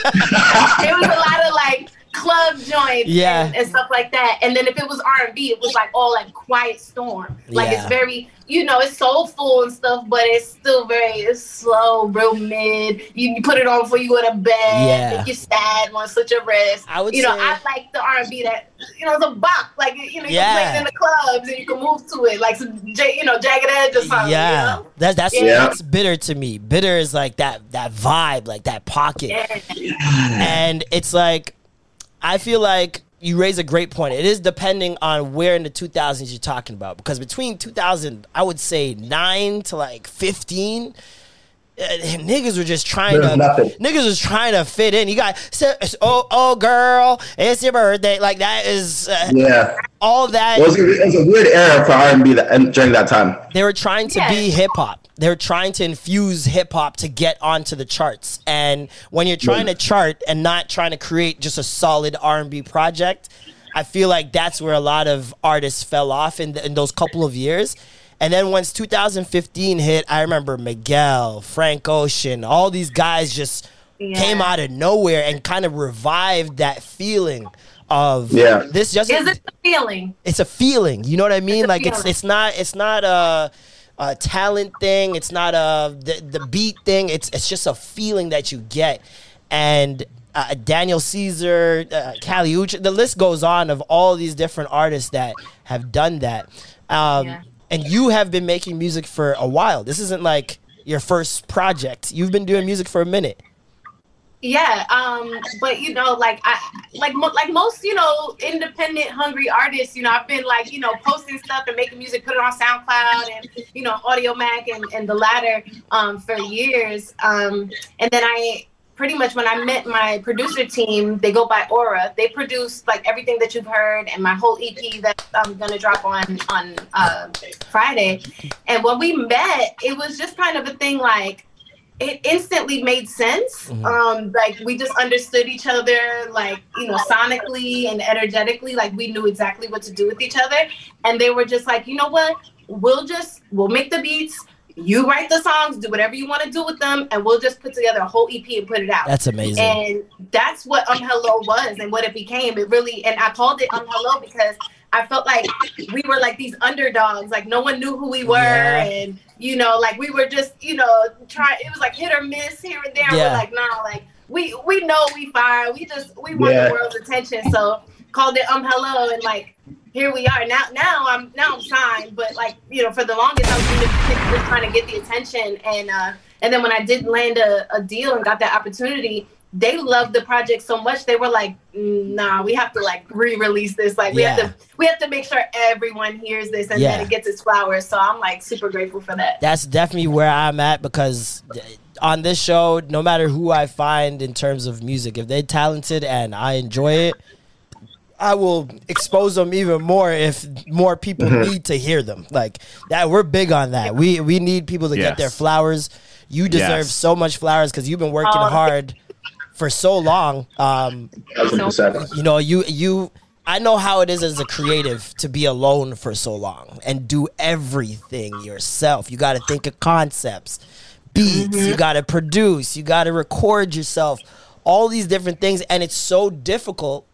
was a lot of like club joints Yeah. and, and stuff like that. And then if it was R and B, it was like all like quiet storm. Like Yeah. it's very you know, it's soulful and stuff, but it's still very it's slow, real mid. You, you put it on before you go to bed, Yeah. make you're sad, want to your wrist. I would you know, I like the R and B that you know, it's a bop. Like you know, you Yeah. can play it in the clubs and you can move to it, like some J, you know, jagged edge or something. yeah, You know? that's that's Yeah. that's bitter to me. Bitter is like that that vibe, like that pocket, Yeah. and it's like I feel like you raise a great point. It is depending on where in the 2000s you're talking about because between 2000, I would say nine to like 15. Uh, niggas were just trying There's to nothing. niggas was trying to fit in. You got it's- oh oh girl, it's your birthday. Like that is uh, Yeah. all that. It was, a, it was a weird era for R and B during that time. They were trying to Yeah. be hip hop. They were trying to infuse hip hop to get onto the charts. And when you're trying to chart and not trying to create just a solid R&B project, I feel like that's where a lot of artists fell off in, in those couple of years. And then once 2015 hit, I remember Miguel, Frank Ocean, all these guys just Yeah. came out of nowhere and kind of revived that feeling of Yeah. this just Is it the feeling? it's a feeling. You know what I mean? a like it's feeling. it's not it's not a, a talent thing. It's not a the, the beat thing. It's it's just a feeling that you get. And uh, Daniel Caesar, uh, Kali Uchis, the list goes on of all these different artists that have done that. Um, Yeah. And you have been making music for a while. This isn't like your first project. You've been doing music for a minute. Yeah, um, but you know, like I like mo- like most you know independent hungry artists, you know, I've been like you know posting stuff and making music, put it on SoundCloud and you know Audiomack and, and the latter um, for years. Um, and then I pretty much when I met my producer team, they go by Aura. They produce like everything that you've heard and my whole EP that I'm gonna drop on on uh, Friday. And when we met, it was just kind of a thing like it instantly made sense. Um, like we just understood each other, like you know, sonically and energetically. Like we knew exactly what to do with each other, and they were just like, you know what? We'll just we'll make the beats. You write the songs, do whatever you want to do with them, and we'll just put together a whole EP and put it out. That's amazing. And that's what Um Hello was and what it became. It really and I called it Um Hello because I felt like we were like these underdogs. Like no one knew who we were Yeah. and you know, like we were just, you know, trying it was like hit or miss here and there. Yeah. We're like, nah, like we we know we fire. We just we want Yeah. the world's attention. So called it Um Hello and like here we are now. Now I'm now I'm signed, but like you know, for the longest I was just, just trying to get the attention, and uh, and then when I did land a, a deal and got that opportunity, they loved the project so much they were like, "Mm, nah, we have to like re-release this. Like we Yeah. have to we have to make sure everyone hears this and Yeah. that it gets its flowers. So I'm like super grateful for that. that's definitely where I'm at because on this show, no matter who I find in terms of music, if they're talented and I enjoy it, I will expose them even more if more people mm-hmm. need to hear them. Like that, we're big on that. We we need people to get their flowers. You deserve Yes. so much flowers because you've been working Oh. hard for so long. Um, you know you you i know how it is as a creative to be alone for so long and do everything yourself you got to think of concepts beats you mm-hmm. got to produce you got to record yourself all these different things and it's so difficult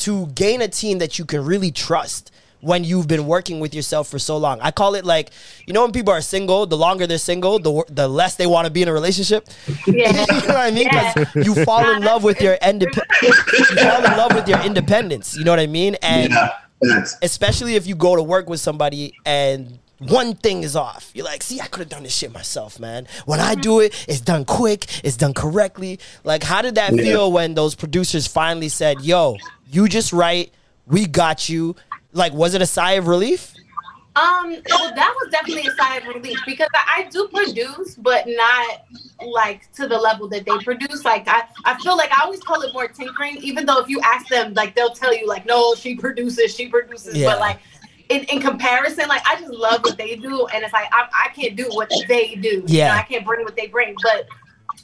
to gain a team that you can really trust when you've been working with yourself for so long. I call it like, you know, when people are single, the longer they're single, the the less they want to be in a relationship. Yeah. you know what I mean? 'Cause you fall in love with your indep- you fall in love with your independence. You know what I mean? And Yeah. Especially if you go to work with somebody and one thing is off. You're like, see, I could have done this shit myself, man. When I do it, it's done quick, it's done correctly. Like, how did that Yeah. feel when those producers finally said, yo, you just write, we got you? Like, was it a sigh of relief? Um, well, that was definitely a sigh of relief because I, I do produce, but not like to the level that they produce. Like I, I feel like I always call it more tinkering, even though if you ask them, like they'll tell you, like, no, she produces, she produces, Yeah. but like in, in comparison, like I just love what they do, and it's like I, I can't do what they do. You Yeah. know, I can't bring what they bring, but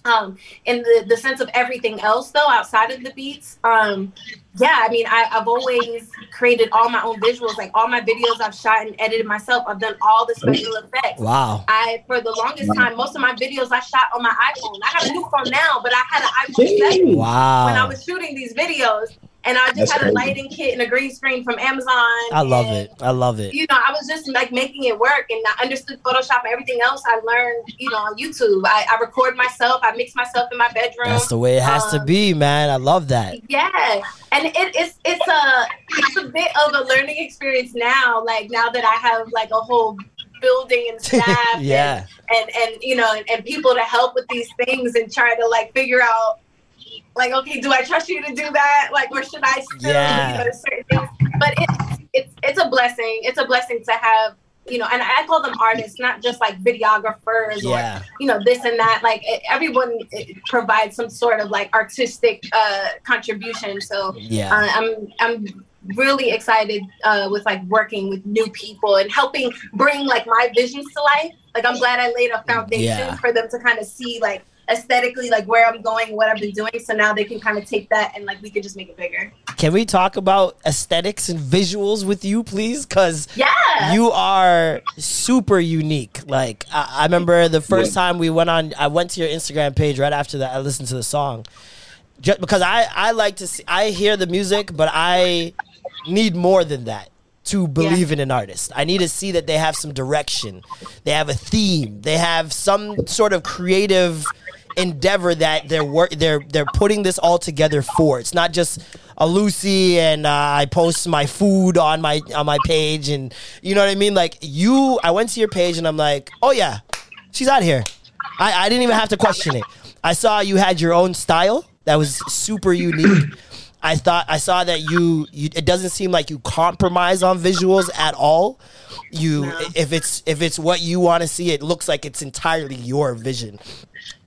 um in the the sense of everything else though outside of the beats um yeah i mean I, i've always created all my own visuals like all my videos i've shot and edited myself i've done all the special effects. Wow. i for the longest time most of my videos i shot on my iphone. I have a new phone now but i had an iphone 7 when I was shooting these videos. And I just That's had crazy. a lighting kit and a green screen from Amazon. I love and, it. I love it. You know, I was just like making it work, and I understood Photoshop and everything else. I learned, you know, on YouTube. I, I record myself. I mix myself in my bedroom. That's the way it has to Um, be, man. I love that. Yeah, and it, it's it's a it's a bit of a learning experience now. Like now that I have like a whole building and staff, Yeah. and, and and you know, and, and people to help with these things and try to like figure out, like, okay, do I trust you to do that? Like, or should I still Yeah. you know, certain things? But it's it's it's a blessing. It's a blessing to have. You know, and I call them artists, not just like videographers Yeah. or you know this and that like e- everyone provides some sort of like artistic uh contribution so Yeah. uh, i'm i'm really excited uh with like working with new people and helping bring like my visions to life like i'm glad i laid a foundation Yeah. for them to kind of see like aesthetically like where i'm going what i've been doing so now they can kind of take that and like we can just make it bigger Can we talk about aesthetics and visuals with you, please? Because yeah you are super unique. Like I, I remember the first time we went on, I went to your Instagram page right after that. I listened to the song, just because I I like to see. I hear the music, but I need more than that to believe in an artist. I need to see that they have some direction, they have a theme, they have some sort of creative endeavor that they're work they're they're putting this all together for. It's not just a Lucy and uh, I post my food on my on my page and you know what I mean. Like you, I went to your page and I'm like, oh yeah, she's out here. I, I didn't even have to question it. I saw you had your own style that was super unique. I thought I saw that you, you it doesn't seem like you compromise on visuals at all. You if it's if it's what you want to see, it looks like it's entirely your vision.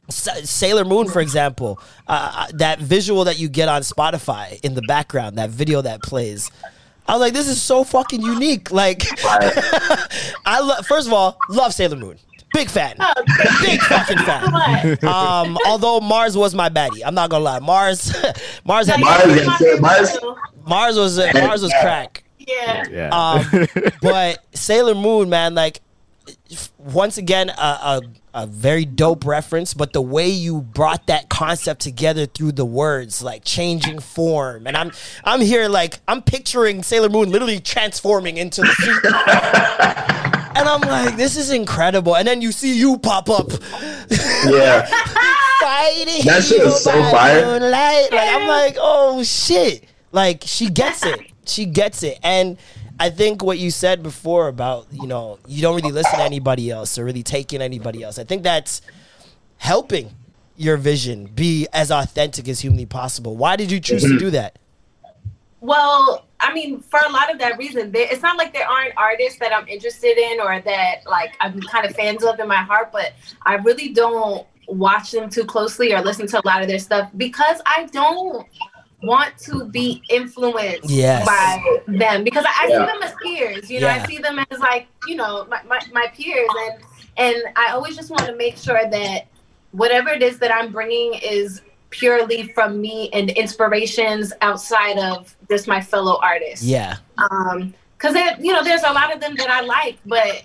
Sa- Sailor Moon, for example, uh, that visual that you get on Spotify in the background, that video that plays. I was like, this is so fucking unique. Like, I love. First of all, love Sailor Moon. Big fan. Big fucking fan. Um, although Mars was my baddie, I'm not gonna lie. Mars, Mars had Mars. Mars, Mars was uh, Mars was crack. yeah Yeah. Um, but Sailor Moon, man, like once again, a, a, a very dope reference. But the way you brought that concept together through the words, like changing form, and I'm I'm here like I'm picturing Sailor Moon literally transforming into the suit. And I'm like, this is incredible. And then you see you pop up yeah. fighting. That shit is so fire. moonlight. Like I'm like, oh shit. Like she gets it. She gets it. And I think what you said before about, you know, you don't really listen to anybody else or really take in anybody else. I think that's helping your vision be as authentic as humanly possible. Why did you choose to mm-hmm. do that? Well, I mean, for a lot of that reason, there, it's not like there aren't artists that I'm interested in or that like I'm kind of fans of in my heart, but I really don't watch them too closely or listen to a lot of their stuff because I don't want to be influenced Yes. by them because I, I Yeah. see them as peers. You know, Yeah. I see them as like you know my, my, my peers, and and I always just want to make sure that whatever it is that I'm bringing is purely from me and inspirations outside of just my fellow artists. Yeah. Um, because there, you know, there's a lot of them that I like, but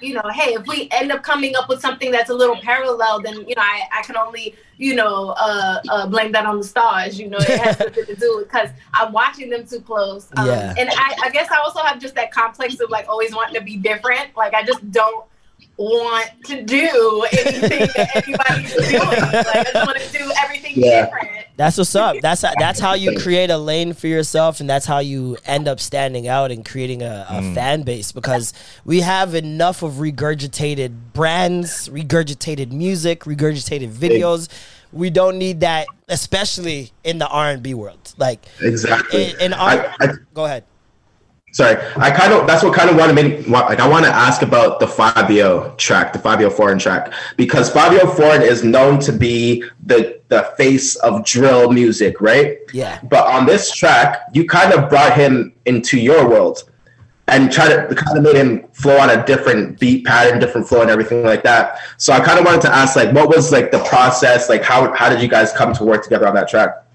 you know, hey, if we end up coming up with something that's a little parallel, then you know, I, I can only you know uh, uh, blame that on the stars. You know, it has nothing to do because I'm watching them too close. Um, Yeah. And I, I guess I also have just that complex of like always wanting to be different. Like I just don't want to do anything that anybody's doing. Like I just want to do everything Yeah. different. That's what's up. That's that's how you create a lane for yourself, and that's how you end up standing out and creating a, a mm. fan base. Because we have enough of regurgitated brands, regurgitated music, regurgitated videos. We don't need that, especially in the R and B world. Like Exactly. in, in I- R. I- go ahead. Sorry, I kind of that's what kind of wanted me like I want to ask about the Fivio track, the Fivio Foreign track, because Fivio Foreign is known to be the the face of drill music, right? Yeah. But on this track, you kind of brought him into your world and try to kind of made him flow on a different beat pattern, different flow, and everything like that. So I kind of wanted to ask, like, what was like the process? Like, how how did you guys come to work together on that track?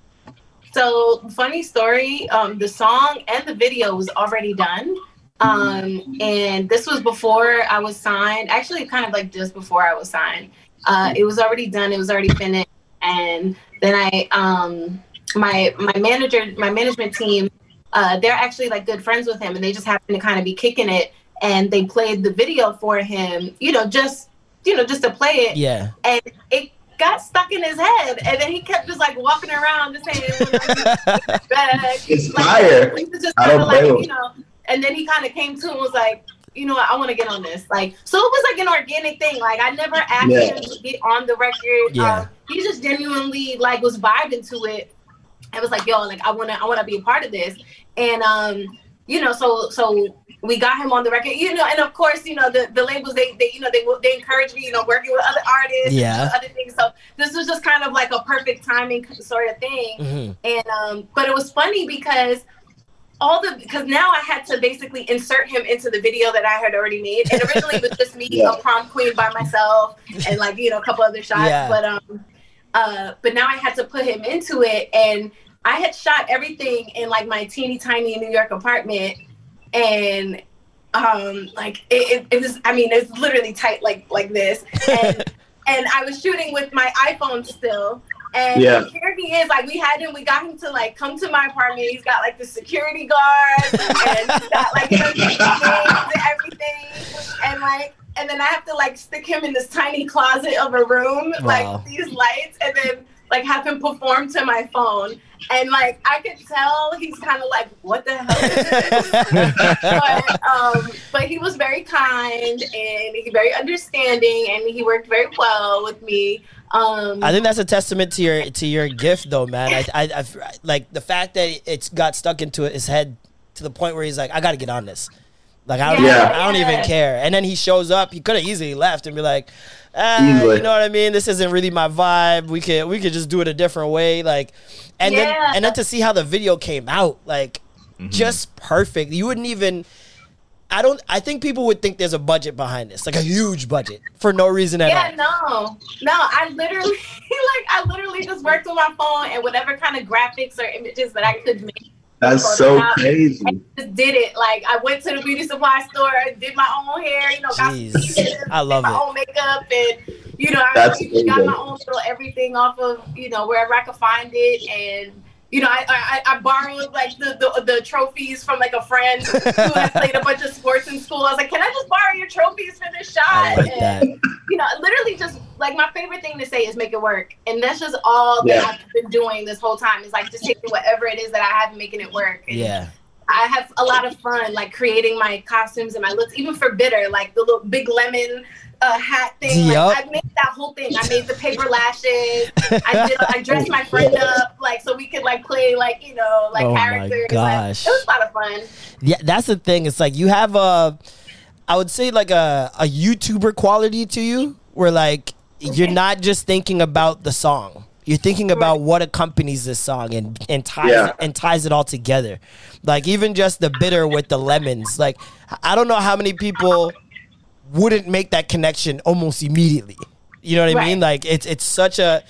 So funny story. Um, the song and the video was already done. Um, and this was before I was signed. Actually, kind of like just before I was signed. Uh, it was already done. It was already finished. And then I um, my my manager, my management team, uh, they're actually like good friends with him, and they just happened to kind of be kicking it, and they played the video for him, you know, just you know, just to play it. Yeah. And it got stuck in his head, and then he kept just like walking around just saying, It's like, fire. He was just I don't like, blame him. you know, and then he kind of came to and was like, you know what, I want to get on this. Like, so it was like an organic thing. Like, I never asked Yeah. him to get on the record. Yeah. Um, he just genuinely like was vibing to it. I was like, yo, like I wanna, I wanna be a part of this. And um, you know, so so we got him on the record, you know, and of course, you know, the, the labels they they you know they they encourage me, you know, working with other artists, Yeah. and other things. So this was just kind of like a perfect timing sort of thing. Mhm. And um, but it was funny because all the because now I had to basically insert him into the video that I had already made. And originally it was just me, Yeah. a prom queen by myself, and like you know a couple other shots. Yeah. But um, uh, but now I had to put him into it, and I had shot everything in like my teeny tiny New York apartment, and um, like it, it, it was. I mean, it's literally tight like like this, and and I was shooting with my iPhone still. And Yeah. here he is, like we had him, we got him to like come to my apartment. He's got like the security guard and he's got like and everything. And like and then I have to like stick him in this tiny closet of a room, Wow. like these lights, and then like have him perform to my phone. And like I could tell he's kind of like, what the hell is this? but um, but he was very kind and he very understanding and he worked very well with me. Um, I think that's a testament to your to your gift, though, man. I, I, I like the fact that it's got stuck into his head to the point where he's like, I got to get on this. Like I don't, Yeah. even, I don't even care. And then he shows up. He could have easily left and be like, ah, you know what I mean? This isn't really my vibe. We could we could just do it a different way. Like, and then and then to see how the video came out, like, mm-hmm. just perfect. You wouldn't even. I don't. I think people would think there's a budget behind this, like a huge budget, for no reason at yeah, all. Yeah, no, no. I literally, like, I literally just worked on my phone and whatever kind of graphics or images that I could make. That's so Photoshop, crazy. I just did it. Like, I went to the beauty supply store, did my own hair, you know, got Jeez. pieces, I love my it. own makeup, and you know, I That's really got my amazing. own little everything off of you know wherever I could find it, and you know, I I, I borrowed like the, the the trophies from like a friend who had played a bunch of sports in school. I was like, can I just borrow your trophies for this shot? I like And, that. you know, literally just like my favorite thing to say is make it work. And that's just all that Yeah. I've been doing this whole time is like just taking whatever it is that I have and making it work. And Yeah. I have a lot of fun like creating my costumes and my looks, even for bitter, like the little big lemon uh, hat thing. Yup. Like I made that whole thing. I made the paper lashes. I did I dressed my friend up like so we could like play like, you know, like Oh my characters. gosh. Like, it was a lot of fun. Yeah, that's the thing. It's like you have a, I would say like a a YouTuber quality to you, where like you're not just thinking about the song. You're thinking about what accompanies this song and and ties Yeah. and ties it all together. Like even just the bitter with the lemons. Like I don't know how many people wouldn't make that connection almost immediately. You know what I Right. mean? Like it's it's such a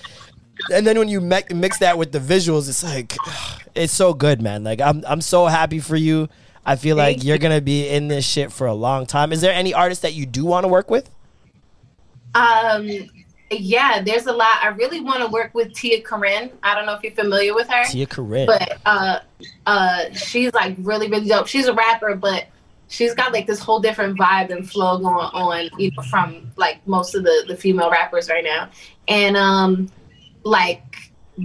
and then when you me- mix that with the visuals, it's like it's so good, man. Like I'm I'm so happy for you. I feel like you're gonna be in this shit for a long time. Is there any artist that you do want to work with? Um, yeah, there's a lot. I really want to work with Tia Corine. I don't know if you're familiar with her, Tia Corine. but uh, uh, she's like really, really dope. She's a rapper, but she's got like this whole different vibe and flow going on, you know, from like most of the the female rappers right now. And um, like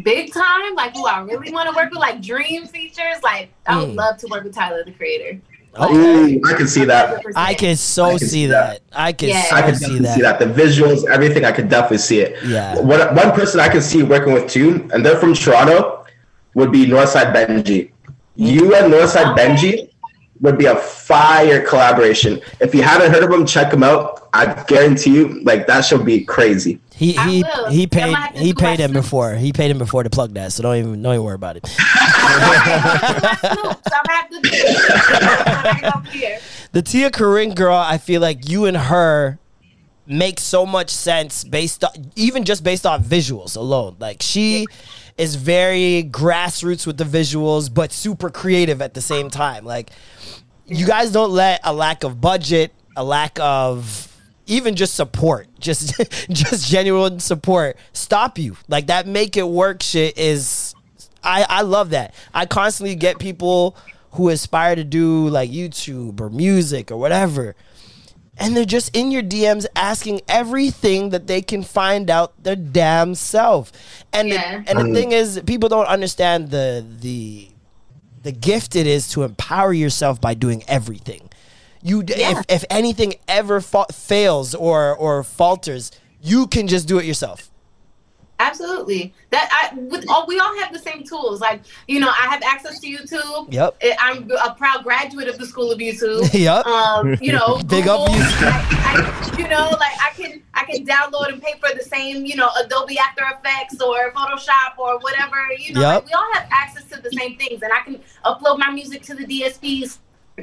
big time, like who I really want to work with, like dream features. Like I would Mm. love to work with Tyler the Creator. okay. Ooh, I can see that. 100%. I can so I can see see that. I can Yeah. so I can see definitely that. see that. The visuals, everything, I could definitely see it. Yeah. One, one person I can see working with too, and they're from Toronto, would be Northside Benji. You and Northside Okay. Benji would be a fire collaboration. If you haven't heard of him, check him out. I guarantee you, like that should be crazy. He he he paid gonna have to he do my paid him before. He paid him before to plug that. So don't even don't even worry about it. Snoops, I'm have to do it. Right up here. The Tia Corine girl, I feel like you and her make so much sense based on even just based on visuals alone. Like she is very grassroots with the visuals, but super creative at the same time. Like you guys don't let a lack of budget, a lack of even just support, just just genuine support stop you. Like that make it work shit is I, I love that. I constantly get people who aspire to do like YouTube or music or whatever. And they're just in your DMs asking everything that they can find out their damn self. And Yeah. the, and the mm. thing is, people don't understand the the the gift it is to empower yourself by doing everything. You if if anything ever fa- fails or or falters, you can just do it yourself. Absolutely. That I with all we all have the same tools. Like you know, I have access to YouTube. Yep. I- I'm a proud graduate of the School of YouTube. Yep. Um, you know, Big up YouTube. I, I, you know, like I can I can download and pay for the same, you know, Adobe After Effects or Photoshop or whatever. You know, Yep. like we all have access to the same things, and I can upload my music to the DSPs.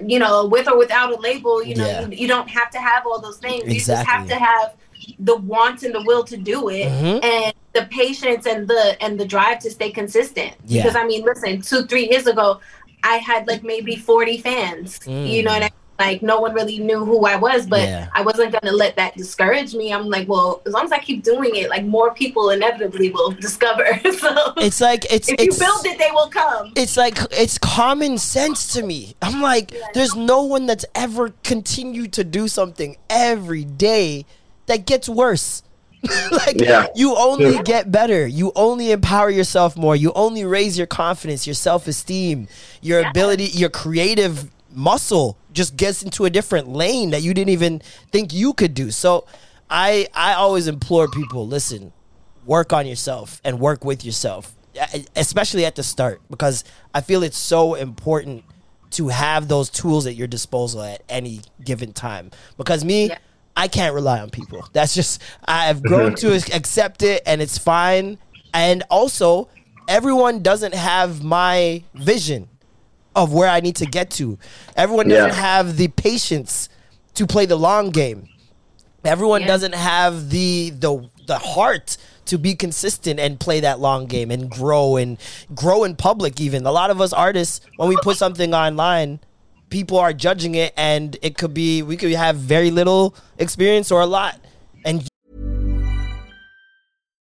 You know, with or without a label. You know, Yeah. you, you don't have to have all those things. You just have to have the want and the will to do it Mhm. and the patience and the and the drive to stay consistent Yeah. because i mean listen two three years ago i had like maybe 40 fans you know what I mean? like no one really knew who i was but Mm. Yeah. i wasn't going to let that discourage me i'm like well as long as i keep doing it like more people inevitably will discover so It's like it's if you build it they will come it's like it's common sense to me. I'm like, there's no one that's ever continued to do something every day that gets worse. like Yeah. you only Yeah. get better. You only empower yourself more. You only raise your confidence, your self-esteem, your ability, your creative muscle just gets into a different lane that you didn't even think you could do. So I I always implore people, listen, work on yourself and work with yourself, especially at the start, because I feel it's so important to have those tools at your disposal at any given time. Because me, Yeah. I can't rely on people. That's just I've grown to accept it, and it's fine. And also, everyone doesn't have my vision of where I need to get to. Everyone doesn't Yeah. have the patience to play the long game. Everyone Yeah. doesn't have the the the heart to be consistent and play that long game and grow and grow in public even. A lot of us artists when we put something online, people are judging it and it could be we could have very little experience or a lot. And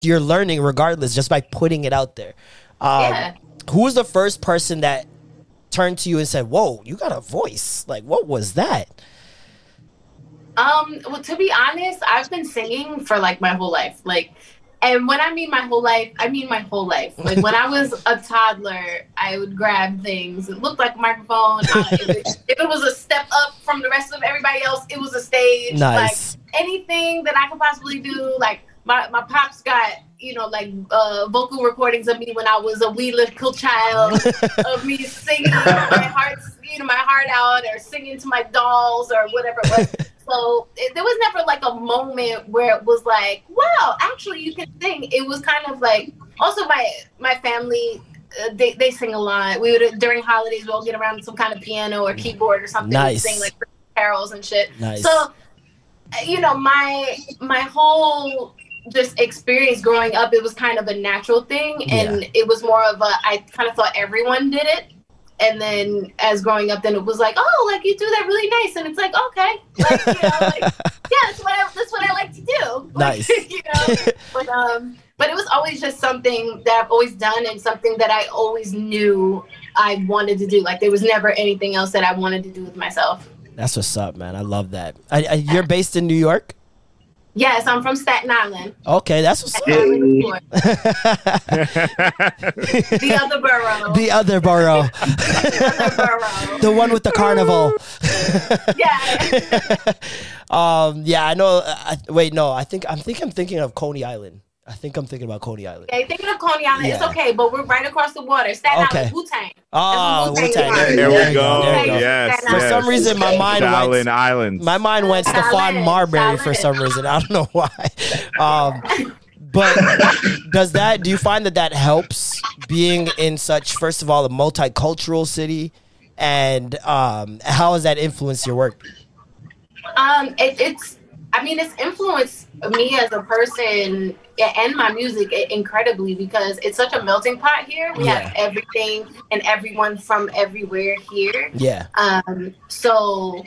You're learning regardless just by putting it out there. Um, Yeah. Who was the first person that turned to you and said, "Whoa, you got a voice"? Like, what was that? Um, well, to be honest, I've been singing for like my whole life. Like, and when I mean my whole life, I mean my whole life. Like when I was a toddler, I would grab things. It looked like a microphone. Uh, if, it, if it was a step up from the rest of everybody else, it was a stage. Nice. Like anything that I could possibly do. Like my my pops got you know like uh, vocal recordings of me when I was a wee little child of me singing my heart, you know, my heart out, or singing to my dolls or whatever it was. So it, there was never like a moment where it was like, wow, actually you can sing. It was kind of like also my my family. Uh, they, they sing a lot. We would during holidays we'll get around some kind of piano or keyboard or something Nice. and sing like carols and shit. Nice. So you know my my whole just experience growing up it was kind of a natural thing and it was more of a i kind of thought everyone did it and then as growing up then it was like oh like you do that really nice and it's like okay like you know like yeah that's what i that's what i like to do Like, Nice. you know but um but it was always just something that i've always done and something that i always knew i wanted to do like there was never anything else that i wanted to do with myself That's what's up, man. I love that. I, I, you're based in New York. Yes, I'm from Staten Island. Okay, that's what's Staten Island, New York. the other borough. the other borough, other borough. the one with the carnival. Yeah. Um, yeah, I know. I, wait, no, I think I'm think I'm thinking of Coney Island. I think I'm thinking about Coney Island. Okay, thinking of Coney Island, it's okay, but we're right across the water. Staten Okay. Island, Wu Tang. Oh, Wu-Tang Wu-Tang. There we go. There you go. Yes. For yes. some reason, my mind Shaolin went. Islands. My mind went Stephon Shaolin, Marbury for some reason. I don't know why. Um, but does that? Do you find that that helps being in such, first of all, a multicultural city, and um, how has that influenced your work? Um, it, it's, I mean, it's influenced me as a person and my music incredibly because it's such a melting pot here. We have everything and everyone from everywhere here. Yeah. Um, so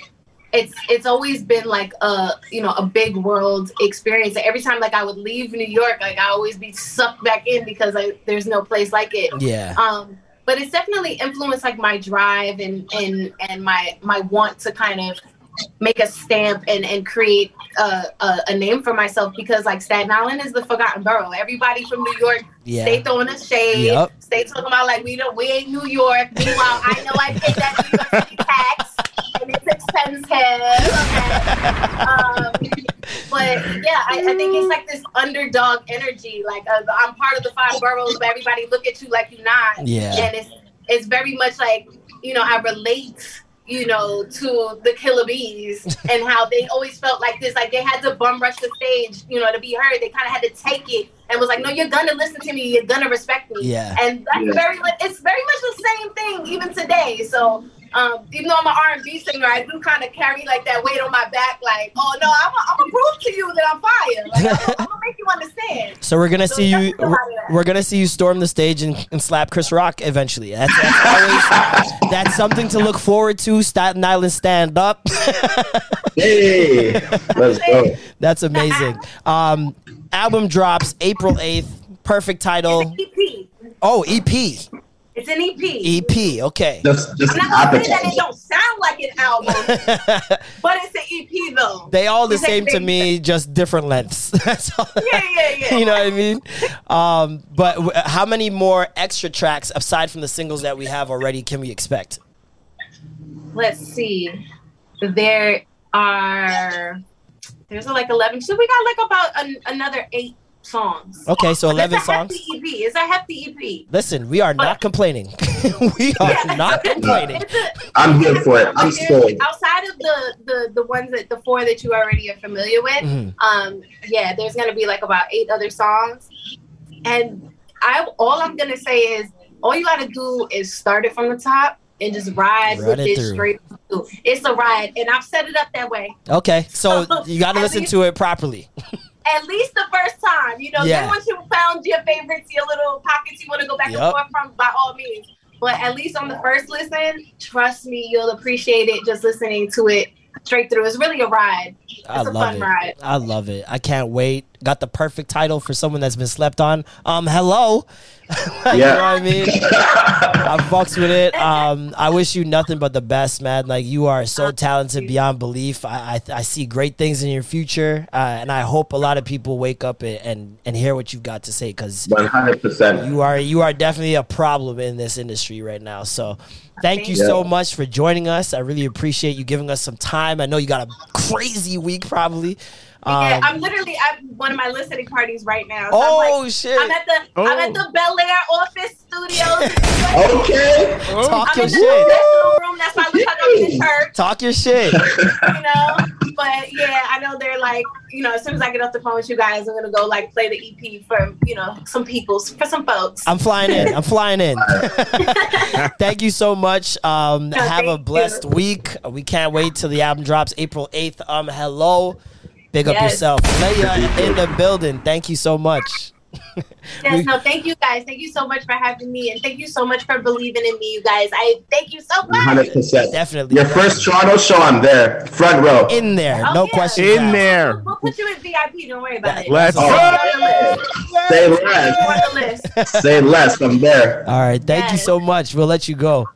it's it's always been like a you know a big world experience. Every time like I would leave New York, like I always be sucked back in because I, there's no place like it. Yeah. Um, but it's definitely influenced like my drive and and and my my want to kind of make a stamp and and create a, a, a name for myself because like Staten Island is the forgotten borough. Everybody from New York Yeah. stay throwing us shade. Yep. Stay talking about like we don't we ain't New York. Meanwhile, I know I pay that New York City tax and it's expensive. Okay. Um, but yeah, I, I think it's like this underdog energy. Like uh, I'm part of the five boroughs, but everybody look at you like you're not. Yeah. And it's it's very much like you know I relate. You know, to the Killer Bees and how they always felt like this, like they had to bum rush the stage, you know, to be heard. They kind of had to take it and was like, "No, you're gonna listen to me. You're gonna respect me." Yeah. And that's Yeah. very, it's very much the same thing even today. So, um, even though I'm an R&B singer, I do kind of carry like that weight on my back. Like, oh no, I'm gonna prove to you that I'm fire. Like, I'm, gonna make you understand. So we're gonna So see you. that's a lot of that. We're gonna see you storm the stage and, and slap Chris Rock eventually. That's, that's always that's something to look forward to. Staten Island stand up. Hey, let's go. that's amazing. Um, album drops April eighth. Perfect title. EP. Oh, EP. It's an EP. EP. Okay. Just, just I'm not gonna say that it appetite. don't sound like an album, but it's an EP though. They all the It's like same to they- me, just different lengths. That's all. Yeah, yeah, yeah. you know what I mean? Um, but w- how many more extra tracks aside from the singles that we have already can we expect? let's see. There are there's like eleven. So we got like about an, another eight songs. Okay, so eleven it's a songs. hefty EP. It's a hefty EP. Listen, we are not complaining. we are not complaining. It's a, I'm here for it. I'm sold. Outside of the, the the ones that the four that you already are familiar with, Mhm. um, yeah, there's gonna be like about eight other songs, and I all I'm gonna say is all you gotta do is start it from the top and just ride, Ride with it it, through. straight through. It's a ride, and I've set it up that way. Okay, so you got to listen least- to it properly. At least the first time, you know. Yeah. Then once you found your favorites, your little pockets you want to go back Yup. and forth from, by all means. But at least on the first listen, trust me, you'll appreciate it just listening to it straight through. It's really a ride. It's I a love fun it. ride. I love it. I can't wait. Got the perfect title for someone that's been slept on. Um, hello. you Yeah. know what I mean? I fucks with it. Um, I wish you nothing but the best, man. Like you are so talented beyond belief. I I, I see great things in your future, uh, and I hope a lot of people wake up and and, and hear what you've got to say because 100%. you are you are definitely a problem in this industry right now. So thank you so much for joining us. I really appreciate you giving us some time. I know you got a crazy week probably. Yeah, Um, I'm literally at one of my listening parties right now. So Oh, I'm like, shit. I'm at the I'm at the Bel Air office studios. Okay. talk I'm your shit. room. That's why I look like I'm in church. Talk your shit. you know. But yeah, I know they're like, you know, as soon as I get off the phone with you guys, I'm gonna go like play the EP for you know some people, for some folks. I'm flying in. I'm flying in. Thank you so much. Um, have a blessed you. week. We can't wait till the album drops April 8th. Um, hello. Big up yourself. Leia in the building. Thank you so much. Yes, no, thank you guys. Thank you so much for having me, and thank you so much for believing in me, you guys. I thank you so much. 100%. Definitely. Your first Toronto show, I'm there. Front row. In there. Oh, no yeah. questions. In asked. there. We'll put you in VIP. Don't worry about it. Let's go. You're on the list. Say less. on. Say less. I'm there. All right. Thank you so much. We'll let you go.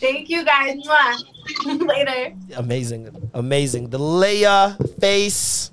Thank you guys. Mwah. Later. Amazing. Amazing. The Leia face.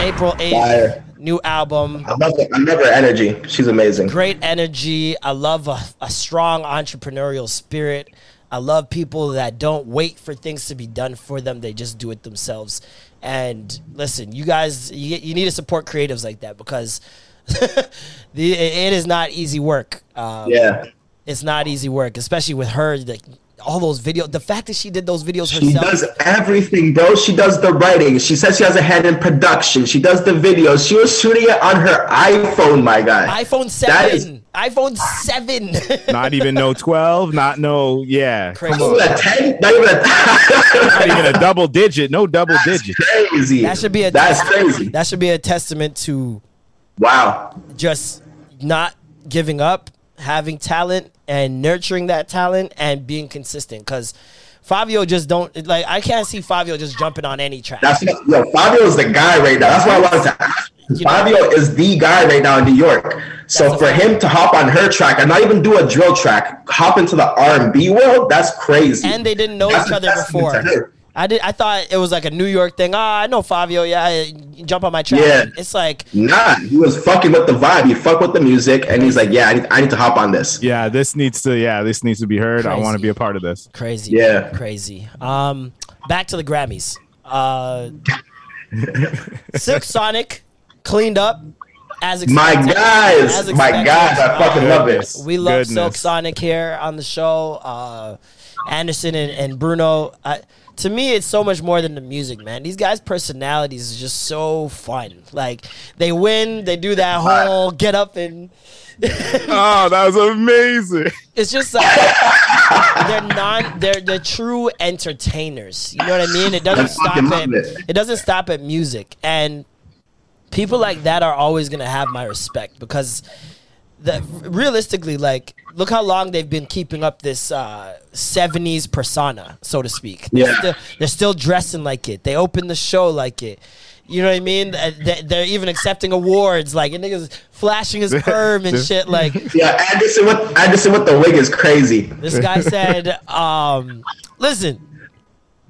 April 8th, Fire. new album. I love. I love her energy. She's amazing. Great energy. I love a, a strong entrepreneurial spirit. I love people that don't wait for things to be done for them. They just do it themselves. And listen, you guys, you, you need to support creatives like that because the, it is not easy work. Um, Yeah. It's not easy work, especially with her. Like, all those videos. The fact that she did those videos herself. She does everything, bro. She does the writing. She says she has a hand in production. She does the videos. She was shooting it on her iPhone, my guy. iPhone That is- seven. iPhone seven. Not even no 12, not no, yeah. Crazy. Not even a 10? Not even a Not even a double digit, no double digit. crazy. that should be a That's test- crazy. That should be a testament to Wow. just not giving up, having talent and nurturing that talent and being consistent. Because Fivio just don't like. I can't see Fivio just jumping on any track. That's yo, Fivio is the guy right now. That's why I wanted to ask. You know- Fivio is the guy right now in New York. So for him to hop on her track and not even do a drill track, hop into the R and B world, that's crazy. and they didn't know That's each other before. To her. I did. I thought it was like a New York thing. Ah, I know Fivio. Yeah, you jump on my track. Yeah. It's like Nah, he was fucking with the vibe. He fucked with the music, and he's like, "Yeah, I need, I need to hop on this." Yeah, this needs to, yeah, this needs to be heard. I want to be a part of this. crazy. Yeah. crazy. Um, back to the Grammys. Uh, Silk Sonic cleaned up as My guys, As my expected. guys, I fucking Uh, love it. We love Goodness. Silk Sonic here on the show. Uh, Anderson and, and Bruno. I, to me, it's so much more than the music, man. These guys' personalities is just so fun. Like they win, they do that whole get up and Oh, that was amazing. it's just like they're non they're they're true entertainers. You know what I mean? It doesn't stop at it. it doesn't stop at music. And people like that are always gonna have my respect because the realistically, like, look how long they've been keeping up this uh, 70s persona, so to speak. They're Yeah. still, they're still dressing like it. They open the show like it. You know what I mean? They- They're even accepting awards, like, and niggas flashing his perm and shit. Like, Yeah, Anderson with Anderson with the wig is crazy. this guy said, um, listen,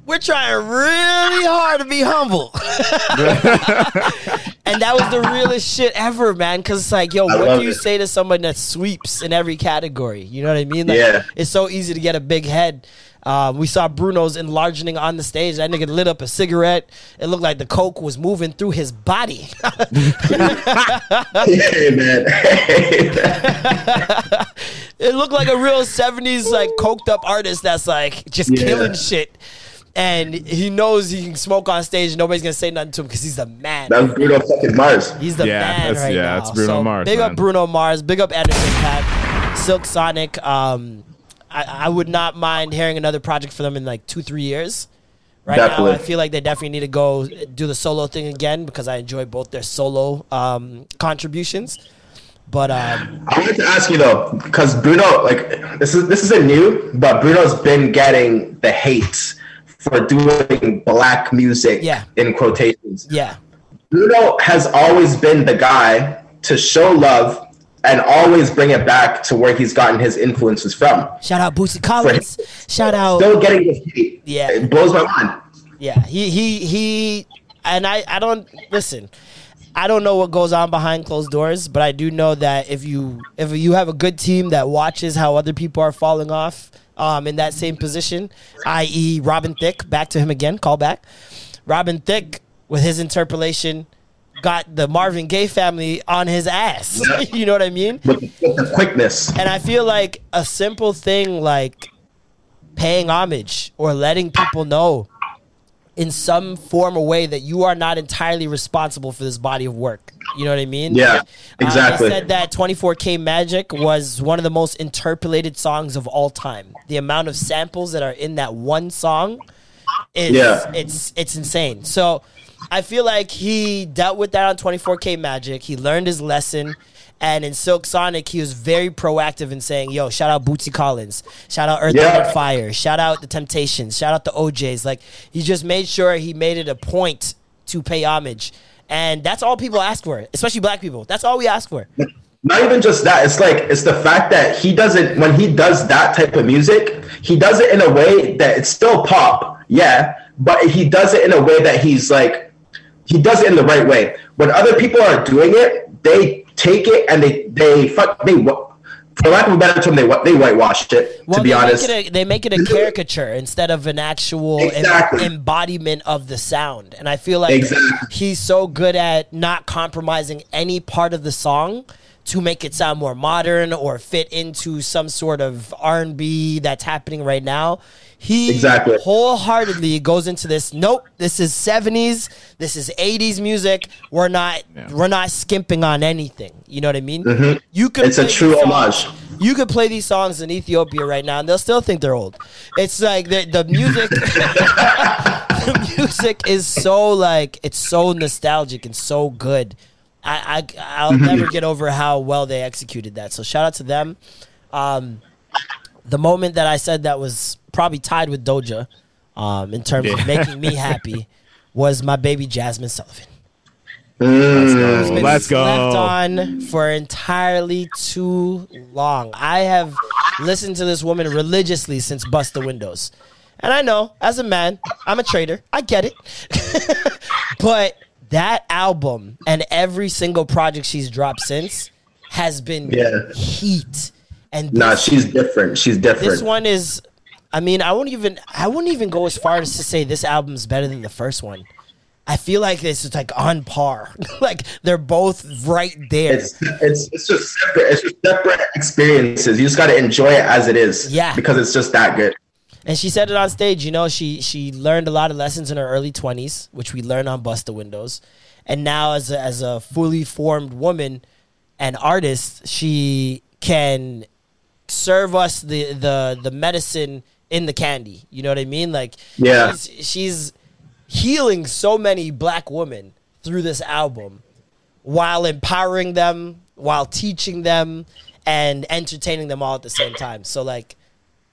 we're trying really hard to be humble. and that was the realest shit ever, man. Cause it's like, yo, I what do you it. say to someone that sweeps in every category? You know what I mean? Like, Yeah. It's so easy to get a big head. Um, we saw Bruno's enlarging on the stage. That nigga lit up a cigarette. It looked like the coke was moving through his body. hey man, it looked like a real 70s like coked up artist that's like just Yeah. killing shit and he knows he can smoke on stage and nobody's gonna say nothing to him because he's the man. That's Bruno fucking Mars. he's the Yeah, man that's- right yeah, now. that's Bruno so Mars, big man. up bruno mars big up Anderson .Paak silk sonic um I, I would not mind hearing another project for them in like two three years. Right now i feel like they definitely need to go do the solo thing again because i enjoy both their solo um contributions. But um I wanted to ask you though, because Bruno, like this is this isn't new, but Bruno's been getting the hate for doing black music Yeah. in quotations. yeah Bruno has always been the guy to show love and always bring it back to where he's gotten his influences from. Shout out Bootsy Collins. Shout out. Still getting this hate. Yeah. It blows my mind. Yeah, he he he, and I I don't listen. I don't know what goes on behind closed doors, but I do know that if you if you have a good team that watches how other people are falling off um, in that same position, i.e. Robin Thicke, back to him again, call back. Robin Thicke with his interpolation got the Marvin Gaye family on his ass. Yeah. you know what I mean? With, with the quickness. And I feel like a simple thing like paying homage or letting people know in some form or way that you are not entirely responsible for this body of work. You know what I mean? Yeah, exactly. Uh, said that 24K Magic was one of the most interpolated songs of all time. The amount of samples that are in that one song is Yeah. it's it's insane. So I feel like he dealt with that on 24K Magic. He learned his lesson. And in Silk Sonic, he was very proactive in saying, yo, shout out Bootsy Collins. Shout out Earth, Yeah. Wind, Fire. Shout out the Temptations. Shout out the OJs. Like, he just made sure he made it a point to pay homage. And that's all people ask for, especially black people. That's all we ask for. Not even just that. It's like it's the fact that he doesn't when he does that type of music, he does it in a way that it's still pop, yeah, but he does it in a way that he's like he does it in the right way. When other people are doing it, they take it and they they fuck they for lack of a better term, they they whitewashed it. Well, to be honest, a, they make it a caricature instead of an actual em- embodiment of the sound. And I feel like Exactly. he's so good at not compromising any part of the song to make it sound more modern or fit into some sort of R and B that's happening right now. He Exactly. wholeheartedly goes into this. Nope, this is seventies. This is eighties music. We're not we're not skimping on anything. You know what I mean? Mhm. You could It's a true these homage. You could play these songs in Ethiopia right now, and they'll still think they're old. It's like the the music. the music is so like it's so nostalgic and so good. I, I I'll Mhm. never get over how well they executed that. So shout out to them. Um, the moment that I said that was probably tied with Doja, um, in terms Yeah. of making me happy, was my baby Jazmine Sullivan. Mm. Who's been Let's go. Slept on for entirely too long. I have listened to this woman religiously since Bust the Windows. And I know, as a man, I'm a traitor. I get it. but that album and every single project she's dropped since has been Yeah. heat. And Nah, she's different. She's different. this one is I mean, I won't even I wouldn't even go as far as to say this album's better than the first one. I feel like this is like on par. like they're both right there. It's it's it's just separate. It's just separate experiences. You just got to enjoy it as it is. Yeah. because it's just that good. And she said it on stage. You know, she she learned a lot of lessons in her early twenties, which we learned on Bust the Windows. And now, as a, as a fully formed woman and artist, she can serve us the the the medicine in the candy. You know what I mean? Like, Yeah. she's, she's healing so many black women through this album, while empowering them, while teaching them, and entertaining them all at the same time. So, like.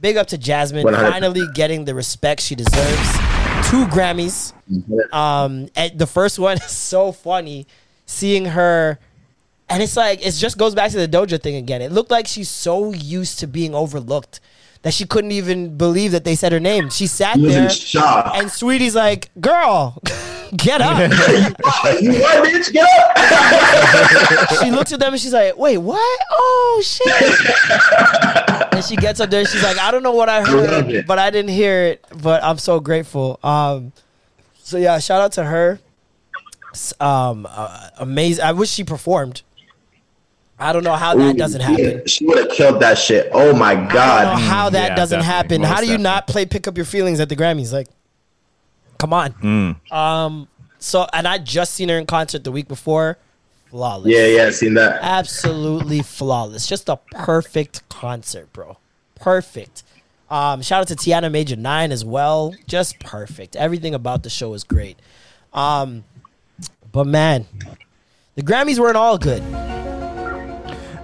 Big up to Jazmine, 100%. finally getting the respect she deserves. Two Grammys. Um, and the first one is so funny, seeing her, and it's like it just goes back to the Doja thing again. It looked like she's so used to being overlooked that she couldn't even believe that they said her name. She sat She there, and Sweetie's like, "Girl, get up." you what, bitch? Get up! she looks at them and she's like, "Wait, what? Oh shit!" and she gets up there. and She's like, "I don't know what I heard, it. but I didn't hear it. But I'm so grateful." Um, so yeah, shout out to her. Um, uh, amazing. I wish she performed. I don't know how that doesn't happen. She would have killed that shit. Oh my I don't know god. how that Yeah, doesn't definitely. happen. Most How do you definitely. not play "Pick Up Your Feelings" at the Grammys? Like, come on. Mm. Um. So, and I just seen her in concert the week before. Flawless. Yeah, yeah, seen that. Absolutely flawless. Just a perfect concert, bro. Perfect. Um, shout out to Tiana Major9 as well. Just perfect. Everything about the show was great. Um, but man, the Grammys weren't all good.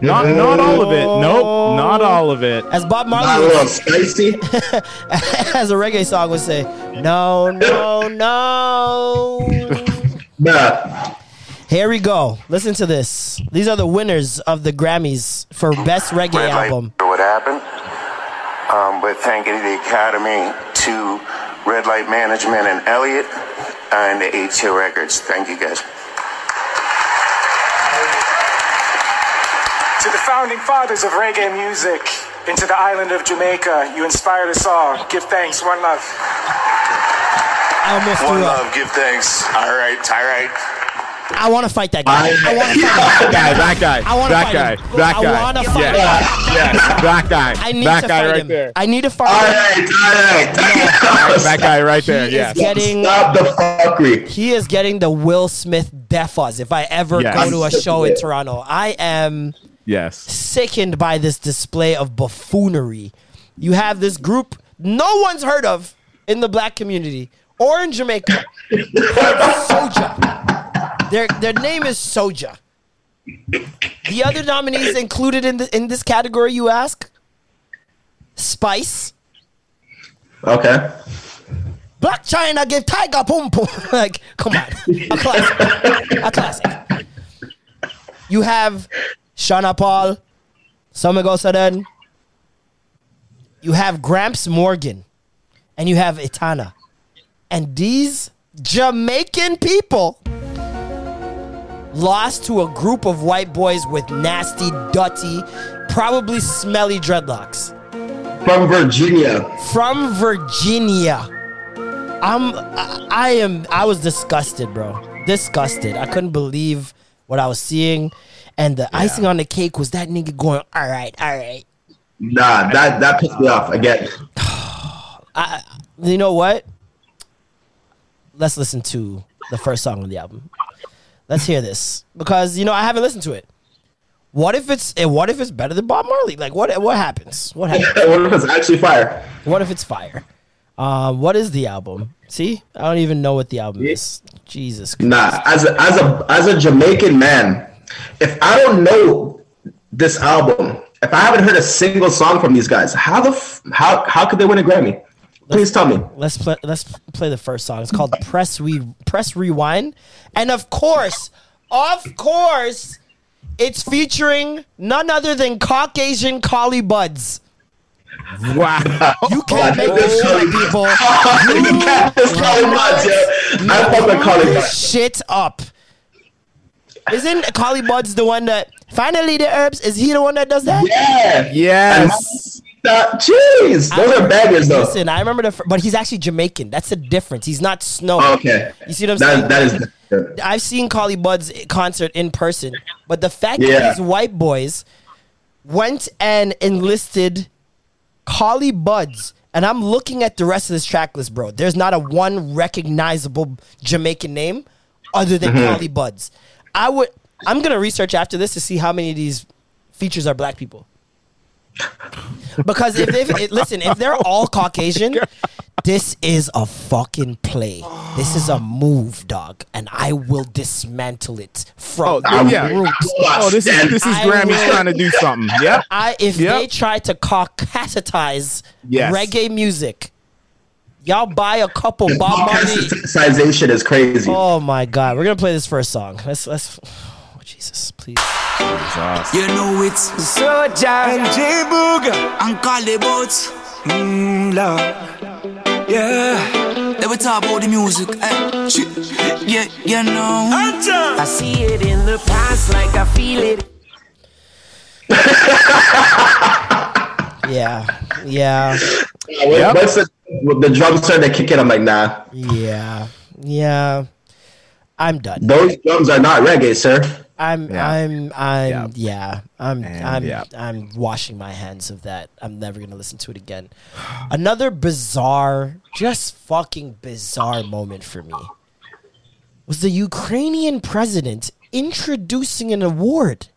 Not not all of it. Nope, not all of it. As Bob Not a Marley, little would, spicy. as a reggae song would say, no, no, no. Nah. Here we go. Listen to this. These are the winners of the Grammys for Best Reggae Red Album. for what happened. Um, but thanking the Academy to Red Light Management and Elliot and the H2 Records. Thank you guys. To the founding fathers of reggae music, into the island of Jamaica, you inspired us all. Give thanks, one love. I almost One threw up. love, give thanks. All right, all right. I want to fight that guy. I, want to fight That that guy, that guy, I wanna that fight guy, him. that I guy. wanna fight yes, him. yes, that guy, I need that to guy fight right him. there. I need to fight All him. right, all right. that guy right there. He Yes. is getting Stop the fuckery. he is getting the Will Smith defas if I ever Yes. go to a show in Toronto. I am Yes. sickened by this display of buffoonery. You have this group no one's heard of in the black community or in Jamaica Soja. Their their name is Soja. The other nominees included in the, in this category, you ask? Spice, Okay. Black China give Tiger Pum Pum. like, come on, a classic, a classic. You have Sean Paul, Samigo Saden. You have Gramps Morgan, and you have Etana, and these Jamaican people lost to a group of white boys with nasty, dirty, probably smelly dreadlocks From Virginia. from Virginia. I'm I, I am I was disgusted, bro. Disgusted. I couldn't believe what I was seeing. And the icing on the cake was that nigga going, all right, all right. Nah, that that pissed me off again. I, you know what? Let's listen to the first song on the album. Let's hear this because you know I haven't listened to it. What if it's what if it's better than Bob Marley? Like what what happens? What happens? what if it's actually fire? What if it's fire? Um, what is the album? See, I don't even know what the album is. Jesus Christ. Nah, as a as a as a Jamaican man, if I don't know this album, if I haven't heard a single song from these guys, how the f- how how could they win a Grammy? Please tell me. Let's play. Let's play the first song. It's called "Press Re Press Rewind," and of course, of course, it's featuring none other than Caucasian Collie Buddz. Wow. You can't make this shit, people. You can't just call him nuts. I fucking call him this shit up. Isn't Collie Buddz the one that finally the herbs? Is he the one that does that? Yeah. Yes. That, jeez, those I are bangers though. Listen, I remember the, fir- but he's actually Jamaican. That's the difference. He's not snow. Oh, okay. You see what I'm saying? That, that is different. I've seen Collie Buddz's concert in person, but the fact Yeah. that these white boys went and enlisted Collie Buddz, and I'm looking at the rest of this track list, bro. There's not a one recognizable Jamaican name other than Mhm. Collie Buddz. I would. I'm gonna research after this to see how many of these features are black people. Because if they listen, if they're all Caucasian, this is a fucking play. This is a move, dog, and I will dismantle it from Oh, the yeah. roots. Oh, this is this is I Grammys will- trying to do something. Yep. I if Yep. they try to caucasitize Yes. reggae music, y'all buy a couple Bob Marley. Caucasization is crazy. Oh my god, we're gonna play this first song. Let's let's. Oh, Jesus, please. You know it's Soja and J Boog and Collie Buddz. Mmm, love. Yeah. They will talk about the music. eh, shit. Yeah, you know. I see it in the past like I feel it. Yeah, yeah, When- Once the, the drums start to kick in, I'm like, nah. yeah, yeah. I'm done. Those drums are not reggae, sir. I'm Yeah. I'm I'm yeah. I'm I'm yeah. I'm washing my hands of that. I'm never gonna listen to it again. Another bizarre, just fucking bizarre moment for me was the Ukrainian president introducing an award.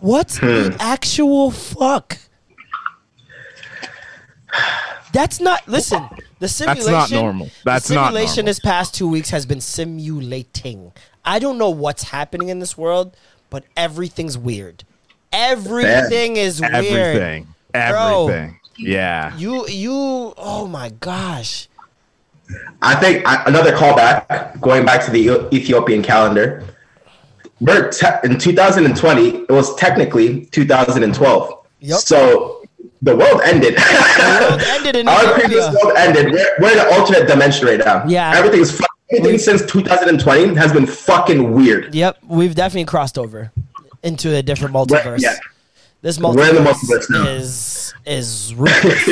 What the hmm. actual fuck? That's not listen. The simulation. That's simulation. not normal. That's the not simulation normal. this past two weeks has been simulating. I don't know what's happening in this world, but everything's weird. Everything is weird. Everything. Bro, Everything. Yeah. You you oh my gosh. I think I, another callback, going back to the Ethiopian calendar. We're te- in 2020. It was technically 2012. So the world ended. The world ended in Our previous world ended. We're, we're in an alternate dimension right now. Yeah. Everything's fu- everything since 2020 has been fucking weird. Yep, we've definitely crossed over into a different multiverse. yeah. This We're in the multiverse multiverse now. is is ruthless.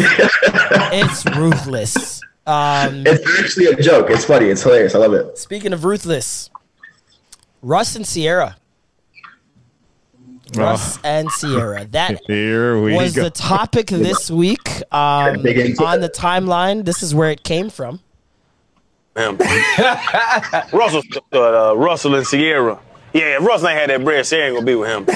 it's ruthless. Um, It's actually a joke. It's funny. It's hilarious. I love it. Speaking of ruthless, Russ and Ciara. Russ and Ciara. That Here we was go. the topic this week um, on the timeline. This is where it came from. Him. Russell, uh, Russell and Ciara. Yeah, if Russell ain't had that bread, Ciara ain't gonna be with him.